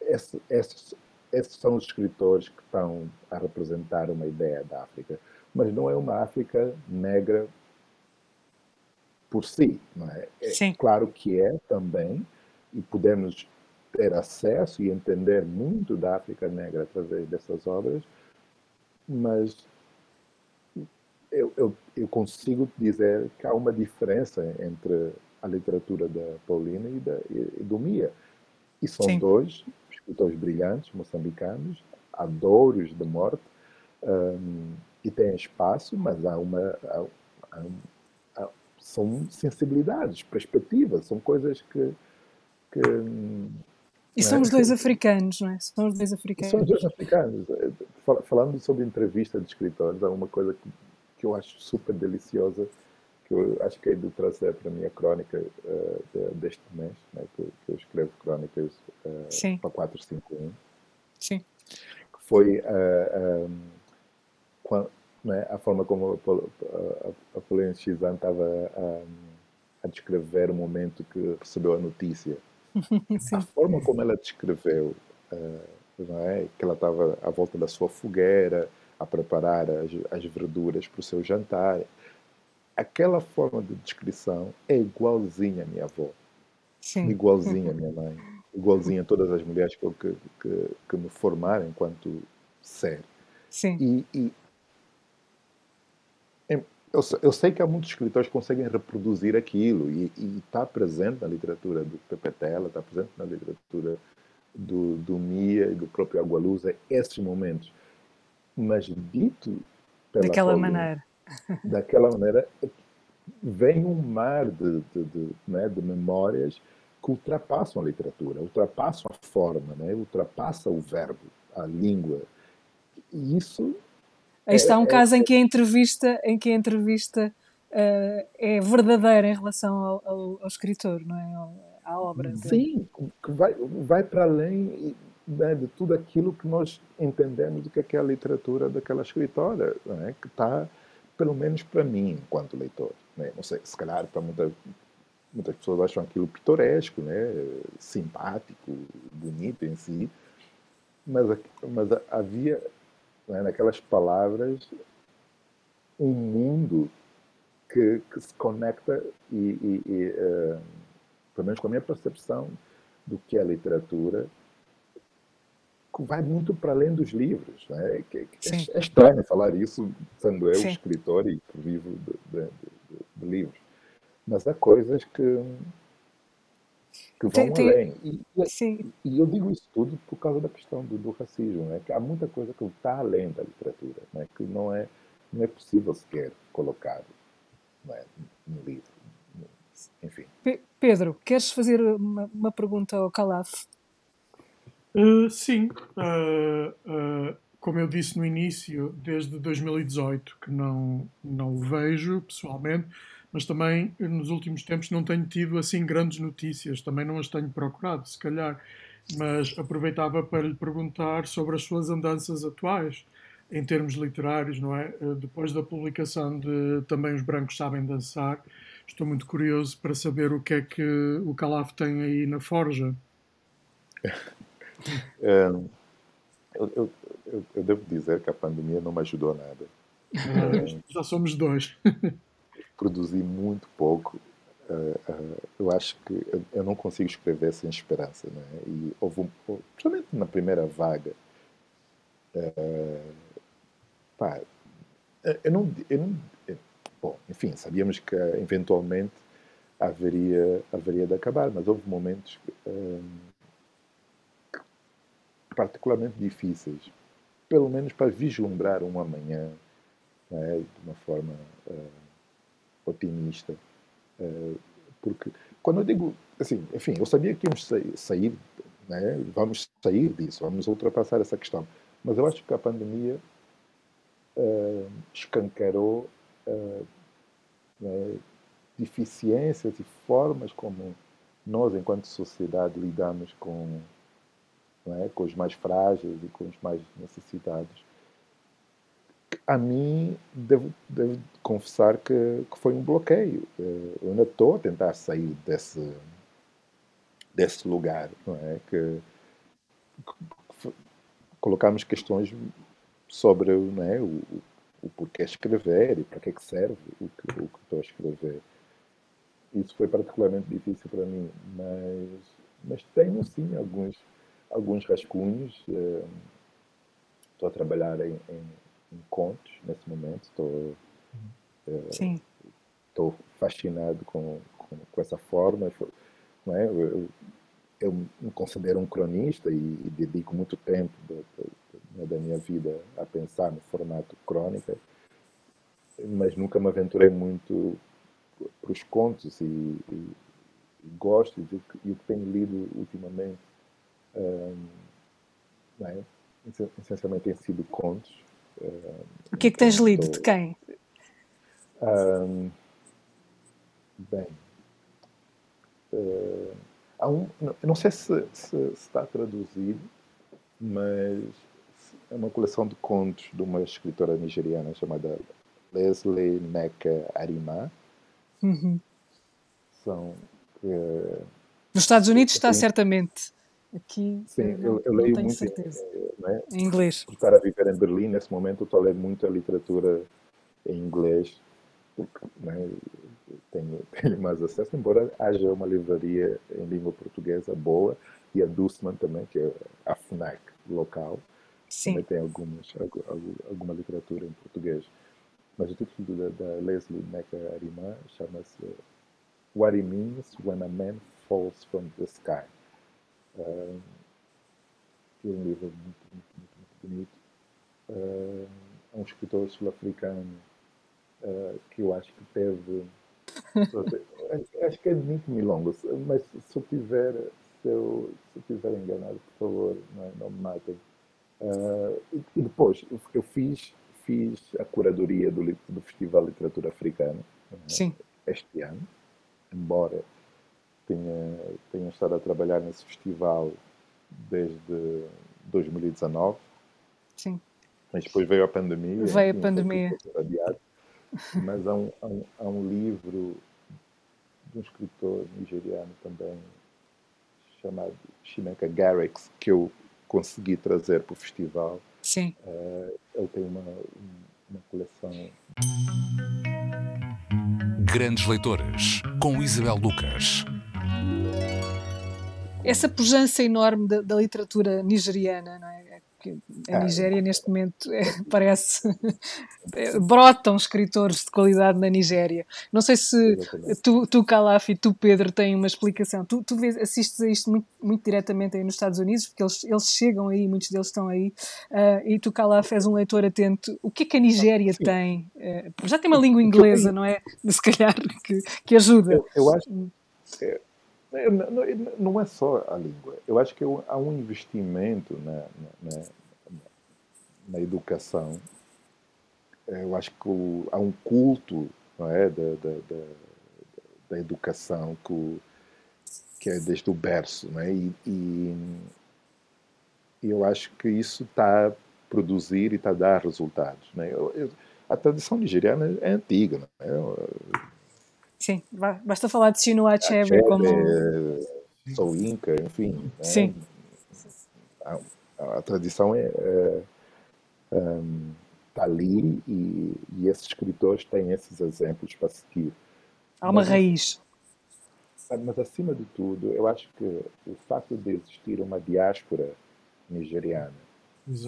Esses, esses, esses são os escritores que estão a representar uma ideia da África, mas não é uma África negra por si, não é? é Sim. Claro que é também, e podemos ter acesso e entender muito da África Negra através dessas obras, mas eu, eu, eu consigo dizer que há uma diferença entre a literatura da Paulina e, da, e do Mia. E são Sim. dois escritores brilhantes, moçambicanos, adouros de morte, um, e têm espaço, mas há uma. Há, há, há, são sensibilidades, perspectivas, são coisas que. que e são é? os dois africanos, não é? São os dois africanos. São os dois africanos. Falando sobre entrevista de escritores, há uma coisa que, que eu acho super deliciosa que eu acho que é de trazer para a minha crónica uh, de, deste mês, né, que, que, eu escrevo crónicas uh, para 451. Sim. Que foi uh, eh, um, quando, né, a forma como a, a, Pauline Chizan estava a, a descrever o momento que recebeu a notícia. a forma como ela descreveu, não é, que ela estava à volta da sua fogueira, a preparar as, as verduras para o seu jantar aquela forma de descrição é igualzinha à minha avó. Sim. Igualzinha à minha mãe. Igualzinha a todas as mulheres que, que, que, me formaram enquanto ser. Sim. E, e eu, eu, sei que há muitos escritores que conseguem reproduzir aquilo e está presente na literatura do Pepe Tela, está presente na literatura do, do Mia e do próprio Agualusa esses momentos. Mas dito pela Daquela maneira daquela maneira, vem um mar de, de, de, né, de memórias que ultrapassam a literatura, ultrapassam a forma, né, ultrapassam o verbo, a língua. E isso. Aí está é, um é, caso é, em que a entrevista, em que a entrevista uh, é verdadeira em relação ao, ao, ao escritor, não é? À obra. Sim, que vai, vai para além né, de tudo aquilo que nós entendemos do que é a literatura daquela escritora, é? que está pelo menos para mim, enquanto leitor. Né? Não sei, se calhar para muita, muitas pessoas acham aquilo pitoresco, né? simpático, bonito em si, mas, mas havia né, naquelas palavras um mundo que, que se conecta e, e, e uh, pelo menos com a minha percepção do que é literatura vai muito para além dos livros. Né? É, é, estranho falar isso, sendo eu Sim. escritor e que vivo de, de, de, de, livros. Mas há coisas que, que vão tem, tem... além. E, e, e, eu digo isso tudo por causa da questão do, do racismo. Né? Que há muita coisa que está além da literatura, né? que não é, não é possível sequer colocar é? no livro. Enfim. Pedro, queres fazer uma, uma pergunta ao Calaf? Uh, sim, uh, uh, como eu disse no início, desde 2018 que não, não o vejo pessoalmente, mas também nos últimos tempos não tenho tido assim grandes notícias, também não as tenho procurado, se calhar, mas aproveitava para lhe perguntar sobre as suas andanças atuais em termos literários, não é? Depois da publicação de Também os Brancos Sabem Dançar, estou muito curioso para saber o que é que o Calaf tem aí na forja. Eu, eu, eu, eu, devo dizer que a pandemia não me ajudou nada. Já somos dois. produzi muito pouco. Eu acho que eu, não consigo escrever sem esperança. Né? E houve, um, principalmente na primeira vaga, uh, pá, eu não, eu não, bom, enfim, sabíamos que eventualmente haveria, haveria de acabar, mas houve momentos particularmente difíceis, pelo menos para vislumbrar um amanhã é, de uma forma uh, otimista. Uh, porque quando eu digo, assim, enfim, eu sabia que íamos sair, sair né, vamos sair disso, vamos ultrapassar essa questão. mas eu acho que a pandemia uh, escancarou uh, né, deficiências e formas como nós, enquanto sociedade, lidamos com, é, com os mais frágeis e com os mais necessitados. A mim, devo, devo confessar que, que, foi um bloqueio. Eh, eu ainda estou a tentar sair desse, desse lugar, não é? Que, que questões sobre não é, o, o porquê escrever e para que, é que serve o que, o que estou a escrever isso foi particularmente difícil para mim, mas, mas tenho sim alguns, alguns rascunhos. Eh, estou a trabalhar em, em, em contos nesse momento, estou, eh, estou fascinado com, com, com, essa forma. Não é? eu, eu me considero um cronista e, e dedico muito tempo da, da, minha vida a pensar no formato crônica, mas nunca me aventurei muito para os contos e, e, e gosto e, e o que tenho lido ultimamente um, é? essencialmente tem sido contos. O que é que tens lido? De quem? Bem, há um, não, sei se, se, se, está traduzido, mas é uma coleção de contos de uma escritora nigeriana chamada Leslie Neka Arima. Uhum. São. Uh, Nos Estados Unidos está certamente. Aqui sim, eu, eu, eu leio muito certeza. Em, né? em inglês. Por estar a viver em Berlim, nesse momento, estou a ler muita literatura em inglês, porque né, tenho, tenho mais acesso, embora haja uma livraria em língua portuguesa boa e a Dussman também, que é a FNAC local, Sim. também tem algumas, alguma literatura em português. Mas o título da, da Leslie Arima chama-se What It Means When a Man Falls from the Sky. Uh, é um livro muito, muito, muito, muito bonito. Uh, é um escritor sul-africano uh, que eu acho que teve. acho que é muito milongo, mas se eu tiver, se eu, se eu tiver enganado, por favor, não, não me matem. Uh, e, depois eu fiz fiz a curadoria do, do Festival de Literatura Africana este ano, embora tenha, tenha estado a trabalhar nesse festival desde 2019. Sim. Mas depois veio a pandemia. Veio a pandemia. Adiado, mas há um, há, um, há um livro de um escritor nigeriano também chamado Shineka Garrix que eu consegui trazer para o festival Sim. Uh, ele tem uma, uma coleção. Grandes Leitores, com Isabel Lucas. Essa pujança enorme da, da literatura nigeriana, não é? a ah, Nigéria neste momento é, parece brotam escritores de qualidade na Nigéria. Não sei se tu, tu Calaf e tu Pedro têm uma explicação. Tu, tu vês, assistes a isto muito, muito diretamente aí nos Estados Unidos, porque eles, eles chegam aí, muitos deles estão aí, uh, e tu Calaf és um leitor atento. O que é que a Nigéria Sim. tem? Uh, já tem uma língua inglesa, não é? Se calhar que, que ajuda. Eu, eu acho. É, não, é só a língua. Eu acho que há um investimento na, na, na educação. Eu acho que há um culto não é, da, da, da, da educação que, que é desde o berço. Não é? e, e eu acho que isso está a produzir e está a dar resultados. É? eu, eu, a tradição nigeriana é antiga. É? Sim, basta falar de Chinua Achebe como... Sou Inca, enfim. Né? Sim. A, a, tradição é, é um, está ali e, e, esses escritores têm esses exemplos para seguir. Há uma mas, raiz. Mas, acima de tudo, eu acho que o facto de existir uma diáspora nigeriana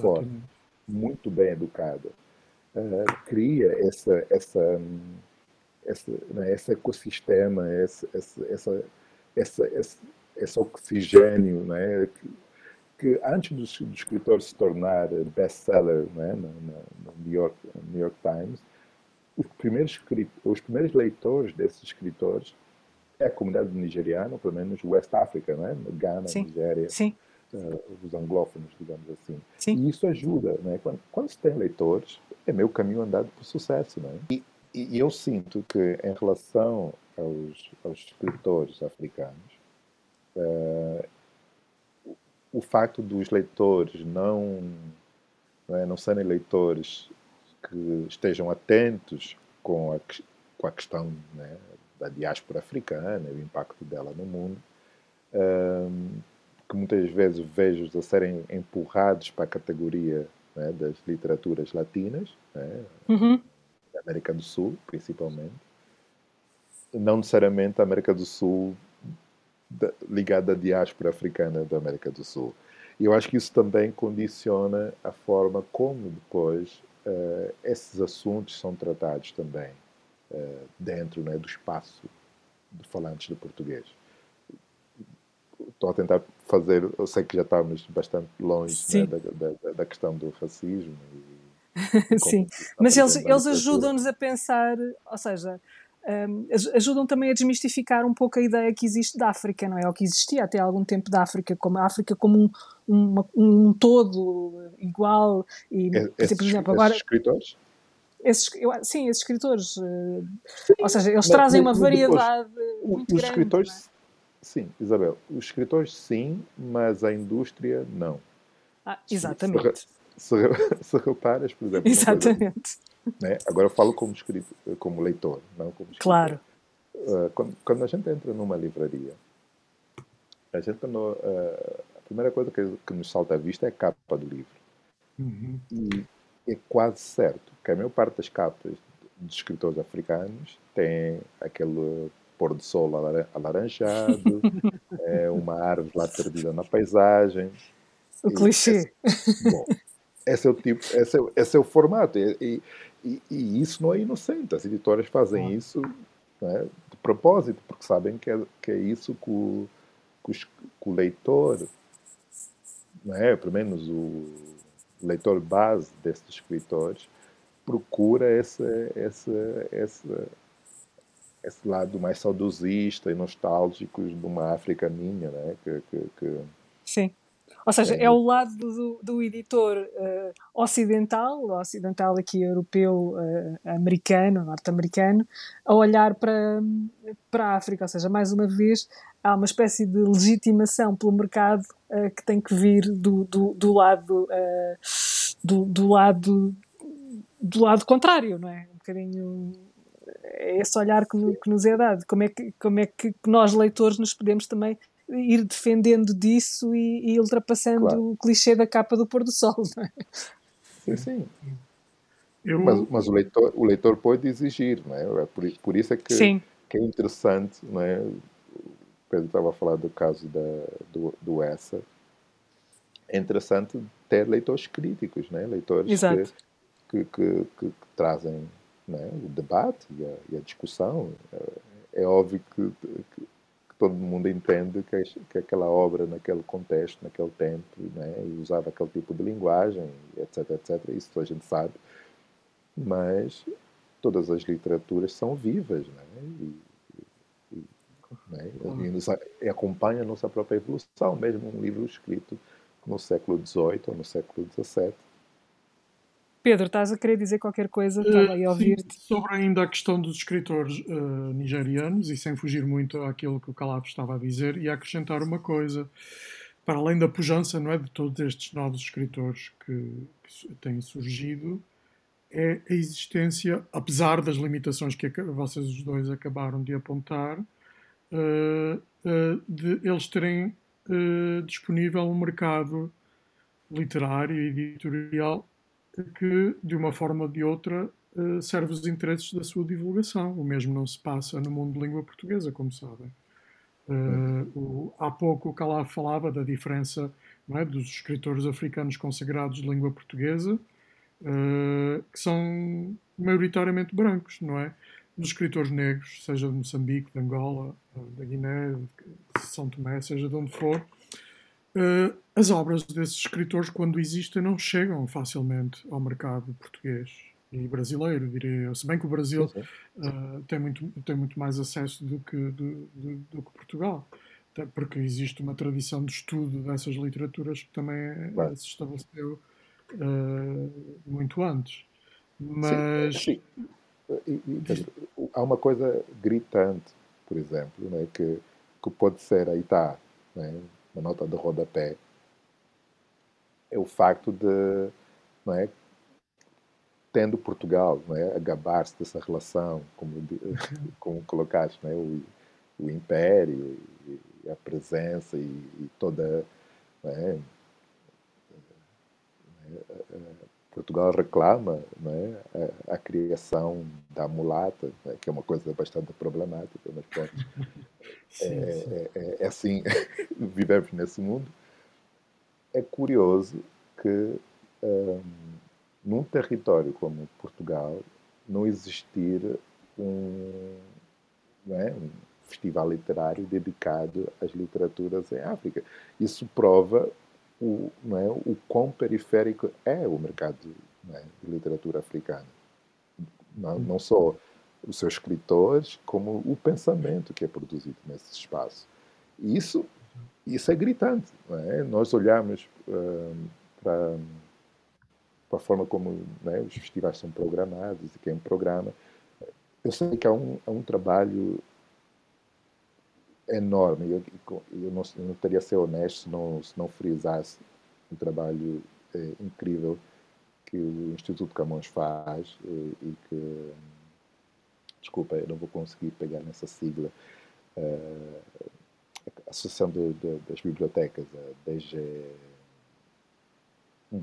forte, muito bem educada, uh, cria essa, essa, essa, né, esse ecossistema, esse, essa, essa, essa, esse, esse oxigênio né, que, que antes do, do escritor se tornar best-seller né, no, no, New, York, New York Times, os primeiros, os primeiros leitores desses escritores é a comunidade nigeriana, pelo menos West Africa, né? Ghana, Sim. Nigéria. Sim. uh, os anglófonos, digamos assim. Sim. E isso ajuda, né? quando, quando se tem leitores, é meio caminho andado para o sucesso. Né? E, e eu sinto que, em relação aos, aos escritores africanos, uh, o facto dos leitores não, não, é, não serem leitores que estejam atentos com a, com a questão né, da diáspora africana e o impacto dela no mundo, um, que muitas vezes vejo-os a serem empurrados para a categoria né, das literaturas latinas, né, uhum. Da América do Sul, principalmente. Não necessariamente a América do Sul da, ligada à diáspora africana da América do Sul. E eu acho que isso também condiciona a forma como depois uh, esses assuntos são tratados também uh, dentro né, do espaço de falantes de português. Estou a tentar fazer, eu sei que já estamos bastante longe né, da, da, da, questão do racismo. E, Sim, mas eles, eles ajudam-nos a pensar, ou seja, um, ajudam também a desmistificar um pouco a ideia que existe da África, não é? Ou que existia até há algum tempo da África, como a África como um, um, um todo igual. E, é, esses, por exemplo, agora. Escritores? Esses, eu, sim, esses escritores. Uh, ou seja, eles trazem uma variedade. Depois, muito os grande, escritores, é? sim, Isabel. Os escritores, sim, mas a indústria, não. Ah, exatamente. Se, se, reparas, por exemplo. Exatamente. Né? Agora eu falo como, escrito, como leitor, não como escritor. Claro. Uh, quando, quando, a gente entra numa livraria, a gente uh, a primeira coisa que, que, nos salta à vista é a capa do livro. Uhum. E é quase certo que a maior parte das capas dos escritores africanos tem aquele pôr do sol alaranjado, é uma árvore lá perdida na paisagem. O clichê. Esse, bom, esse é o tipo, esse é, esse é o formato. E, e, e, isso não é inocente. As editoras fazem isso né, de propósito, porque sabem que é, que é isso que o, que, os, que o leitor, né, pelo menos o leitor base desses escritores, procura esse, esse, esse, esse lado mais saudosista e nostálgico de uma África minha, né? Que, que, que... Sim. Ou seja, é, é o lado do, do editor uh, ocidental, ocidental aqui europeu, uh, americano, norte-americano, a olhar para, para a África. Ou seja, mais uma vez, há uma espécie de legitimação pelo mercado uh, que tem que vir do, do, do lado do, do, lado do lado contrário, não é? Um bocadinho é esse olhar que, que nos é dado. Como é que, como é que nós, leitores, nos podemos também ir defendendo disso e, e ultrapassando claro. o clichê da capa do pôr do sol, não é? Sim, sim. Eu... Mas, mas, o, leitor, o leitor pode exigir, não é? é por, por isso é que, sim. que é interessante, não é? O Pedro estava a falar do caso da, do, do Essa. É interessante ter leitores críticos, né? leitores que, que, que, que, trazem né? o debate e a, e a discussão. É, é óbvio que, todo mundo entende que, que aquela obra, naquele contexto, naquele tempo, né, usava aquele tipo de linguagem, etc, etc. Isso a gente sabe. Mas todas as literaturas são vivas, né? E, e, né? e, nos, acompanha a nossa própria evolução, mesmo um livro escrito no século XVIII ou no século XVII Pedro, estás a querer dizer qualquer coisa? Estava aí a ouvir-te. Sobre ainda a questão dos escritores uh, nigerianos, e sem fugir muito àquilo que o Calaf estava a dizer, e acrescentar uma coisa, para além da pujança não é, de todos estes novos escritores que, que têm surgido, é a existência, apesar das limitações que vocês os dois acabaram de apontar, uh, uh, de eles terem disponível um mercado literário e editorial que, de uma forma ou de outra, eh, serve os interesses da sua divulgação. O mesmo não se passa no mundo de língua portuguesa, como sabem. O, há pouco o Calaf falava da diferença é, dos escritores africanos consagrados de língua portuguesa, uh, que são maioritariamente brancos, não é? Dos escritores negros, seja de Moçambique, de Angola, da Guiné, de São Tomé, seja de onde for, Uh, as obras desses escritores, quando existem, não chegam facilmente ao mercado português e brasileiro, diria eu. Se bem que o Brasil uh, tem, muito, tem muito mais acesso do que, do, do, do que Portugal. porque existe uma tradição de estudo dessas literaturas que também claro. se estabeleceu uh, muito antes. Mas. Sim, sim. E, e, há uma coisa gritante, por exemplo, né, que, que pode ser, aí está, né, uma nota de rodapé, é o facto de, não é, tendo Portugal não é, a gabar-se dessa relação, como, como colocaste, não é, o, o império e a presença e, e toda. Não é, Portugal reclama é, a, a, criação da mulata, né, que é uma coisa bastante problemática, mas pronto. sim, é, sim. É, é, é, assim, vivemos nesse mundo. É curioso que um, num território como Portugal não existir um, não é, um festival literário dedicado às literaturas em África. Isso prova o, não é, o quão periférico é o mercado é, de literatura africana. Não, não só os seus escritores, como o pensamento que é produzido nesse espaço. E isso, isso é gritante. É? Nós olhamos uh, para, para a forma como é, os festivais são programados e quem programa. Eu sei que há um, há um trabalho enorme. Eu, eu, não, eu não teria ser honesto se não, se não frisasse um trabalho é, incrível que o Instituto Camões faz e, e, que. Desculpa, eu não vou conseguir pegar nessa sigla. Uh, a Associação de, de, das Bibliotecas, a DG. Hum,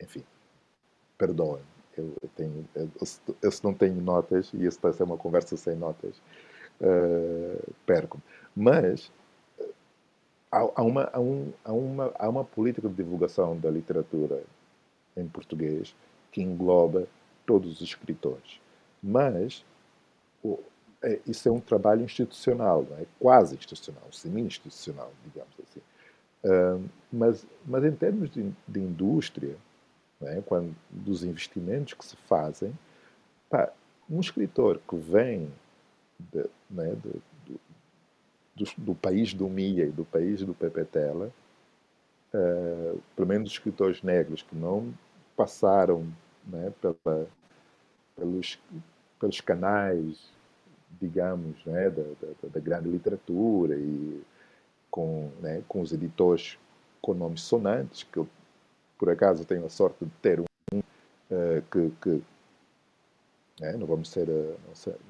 enfim, perdoem, eu, eu, eu, eu, não tenho notas, e isso ser uma conversa sem notas, uh, perco-me. Mas há, há, uma, há, um, há, uma, há uma política de divulgação da literatura em português que engloba todos os escritores. Mas o, é, isso é um trabalho institucional, é? quase institucional, semi-institucional, digamos assim. Uh, mas, mas em termos de, de indústria, é? Quando, dos investimentos que se fazem, pá, um escritor que vem de, né, de, do, do país do Mia e do país do Pepetela, uh, pelo menos os escritores negros que não passaram né, pela, pelos, pelos canais, digamos, né, da, da, da, grande literatura e com, né, com os editores com nomes sonantes, que eu, por acaso, tenho a sorte de ter um uh, que, que né, não, vamos ser, uh,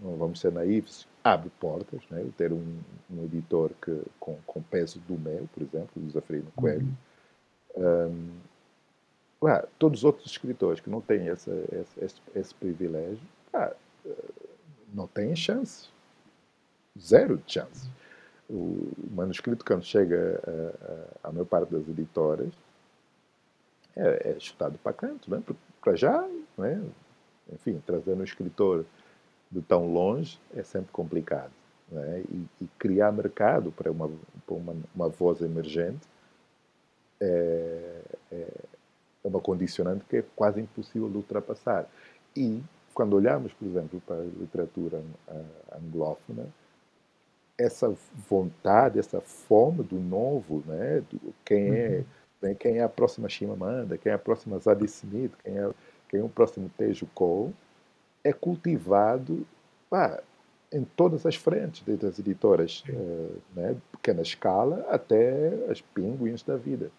não, vamos ser naivos, abre portas, né? ter um, um, editor que, com, com peso do meu, por exemplo, o Zafirino Coelho. Uhum. Um, ah, todos os outros escritores que não têm esse, esse, esse, esse privilégio ah, não têm chance. Zero de chance. O manuscrito, quando chega à maior parte das editoras, é, é chutado para canto, né? para já, né? Enfim, trazendo um escritor de tão longe é sempre complicado. É? E, e, criar mercado para uma, para uma, uma voz emergente é, é, é, uma condicionante que é quase impossível de ultrapassar. E quando olhamos, por exemplo, para a literatura anglófona, essa vontade, essa fome do novo, né? Do, quem é uhum. quem é a próxima Chimamanda, quem é a próxima Zadie Smith, quem é, quem é o próximo Tejo Cole, é cultivado em todas as frentes, desde as editoras uh, né, de pequena escala até as pinguins da vida.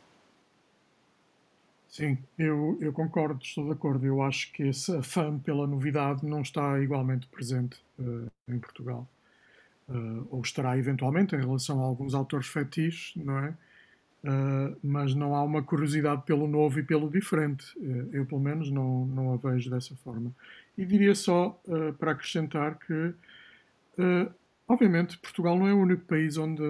Sim, eu, eu concordo, estou de acordo. Eu acho que esse fã pela novidade não está igualmente presente uh, em Portugal. Uh, ou estará eventualmente em relação a alguns autores fetiches, não é? Uh, mas não há uma curiosidade pelo novo e pelo diferente. Uh, eu, pelo menos, não, não a vejo dessa forma. E diria só, uh, para acrescentar, que, obviamente, Portugal não é o único país onde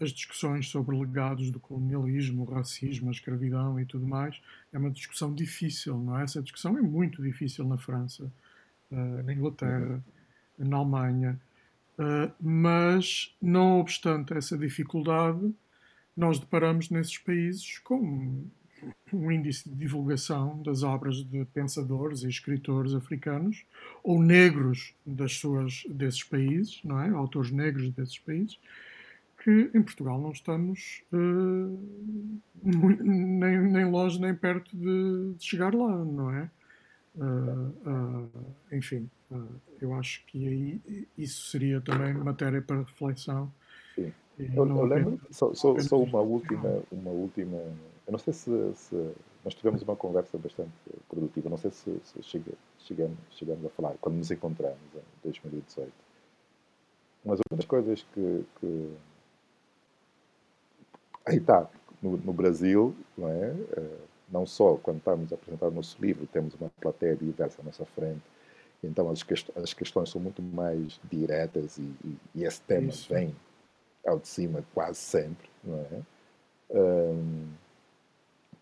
as discussões sobre legados do colonialismo, o racismo, a escravidão e tudo mais é uma discussão difícil, não é? Essa discussão é muito difícil na França, na Inglaterra, na Alemanha. mas, não obstante essa dificuldade, nós deparamos nesses países com um índice de divulgação das obras de pensadores e escritores africanos ou negros das suas desses países, não é? Autores negros desses países que em Portugal não estamos uh, nem, nem longe nem perto de, de chegar lá, não é? Uh, uh, enfim, eu acho que aí isso seria também matéria para reflexão. Eu, eu lembro, só, só, só, uma última, uma última. Eu não sei se, se, nós tivemos uma conversa bastante produtiva. Não sei se, se chegamos, chegamos a falar quando nos encontramos em 2018. Mas uma das coisas que, que aí está, no, no, Brasil, não é? Eh, não só quando estamos a apresentar o nosso livro, temos uma plateia diversa à nossa frente, então as, quest as questões são muito mais diretas e, e, e esse tema Isso. vem ao de cima quase sempre, não é? Um,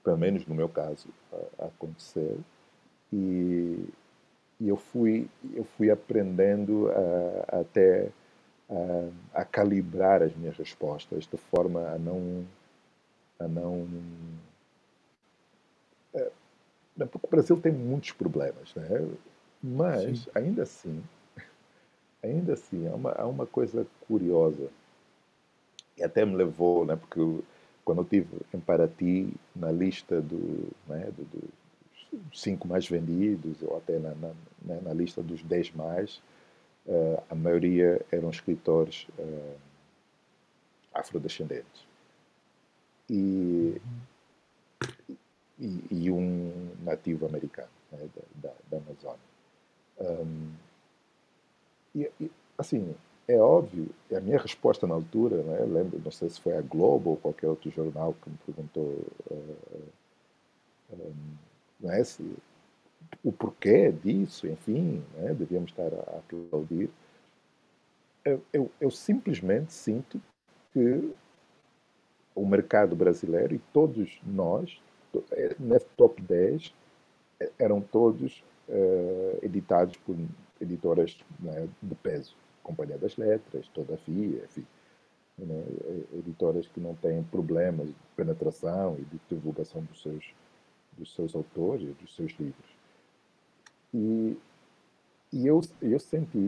pelo menos no meu caso, a, a acontecer. E, e, eu fui eu fui aprendendo a, a até a, a, calibrar as minhas respostas de forma a não a não é, porque o Brasil tem muitos problemas, né? Mas Sim. ainda assim, ainda assim há uma, há uma coisa curiosa e até me levou, né? Porque eu, quando eu estive em Paraty na lista do, né, do, dos cinco mais vendidos ou até na, na, né, na lista dos dez mais uh, a maioria eram escritores uh, afrodescendentes. E, e, e, um nativo americano né, da, da, da, Amazônia. Um, e, e, assim, é óbvio, a minha resposta na altura, né, lembro, não sei se foi a Globo ou qualquer outro jornal que me perguntou uh, uh, se, o porquê disso, enfim, né? devíamos estar a, aplaudir. Eu, eu, eu, simplesmente sinto que o mercado brasileiro e todos nós, é, nesse top 10, é, eram todos uh, editados por editoras né, de peso. Companhia das Letras, Todavia, enfim, né, editoras que não têm problemas de penetração e de divulgação dos seus, dos seus autores, dos seus livros. E, e eu, eu senti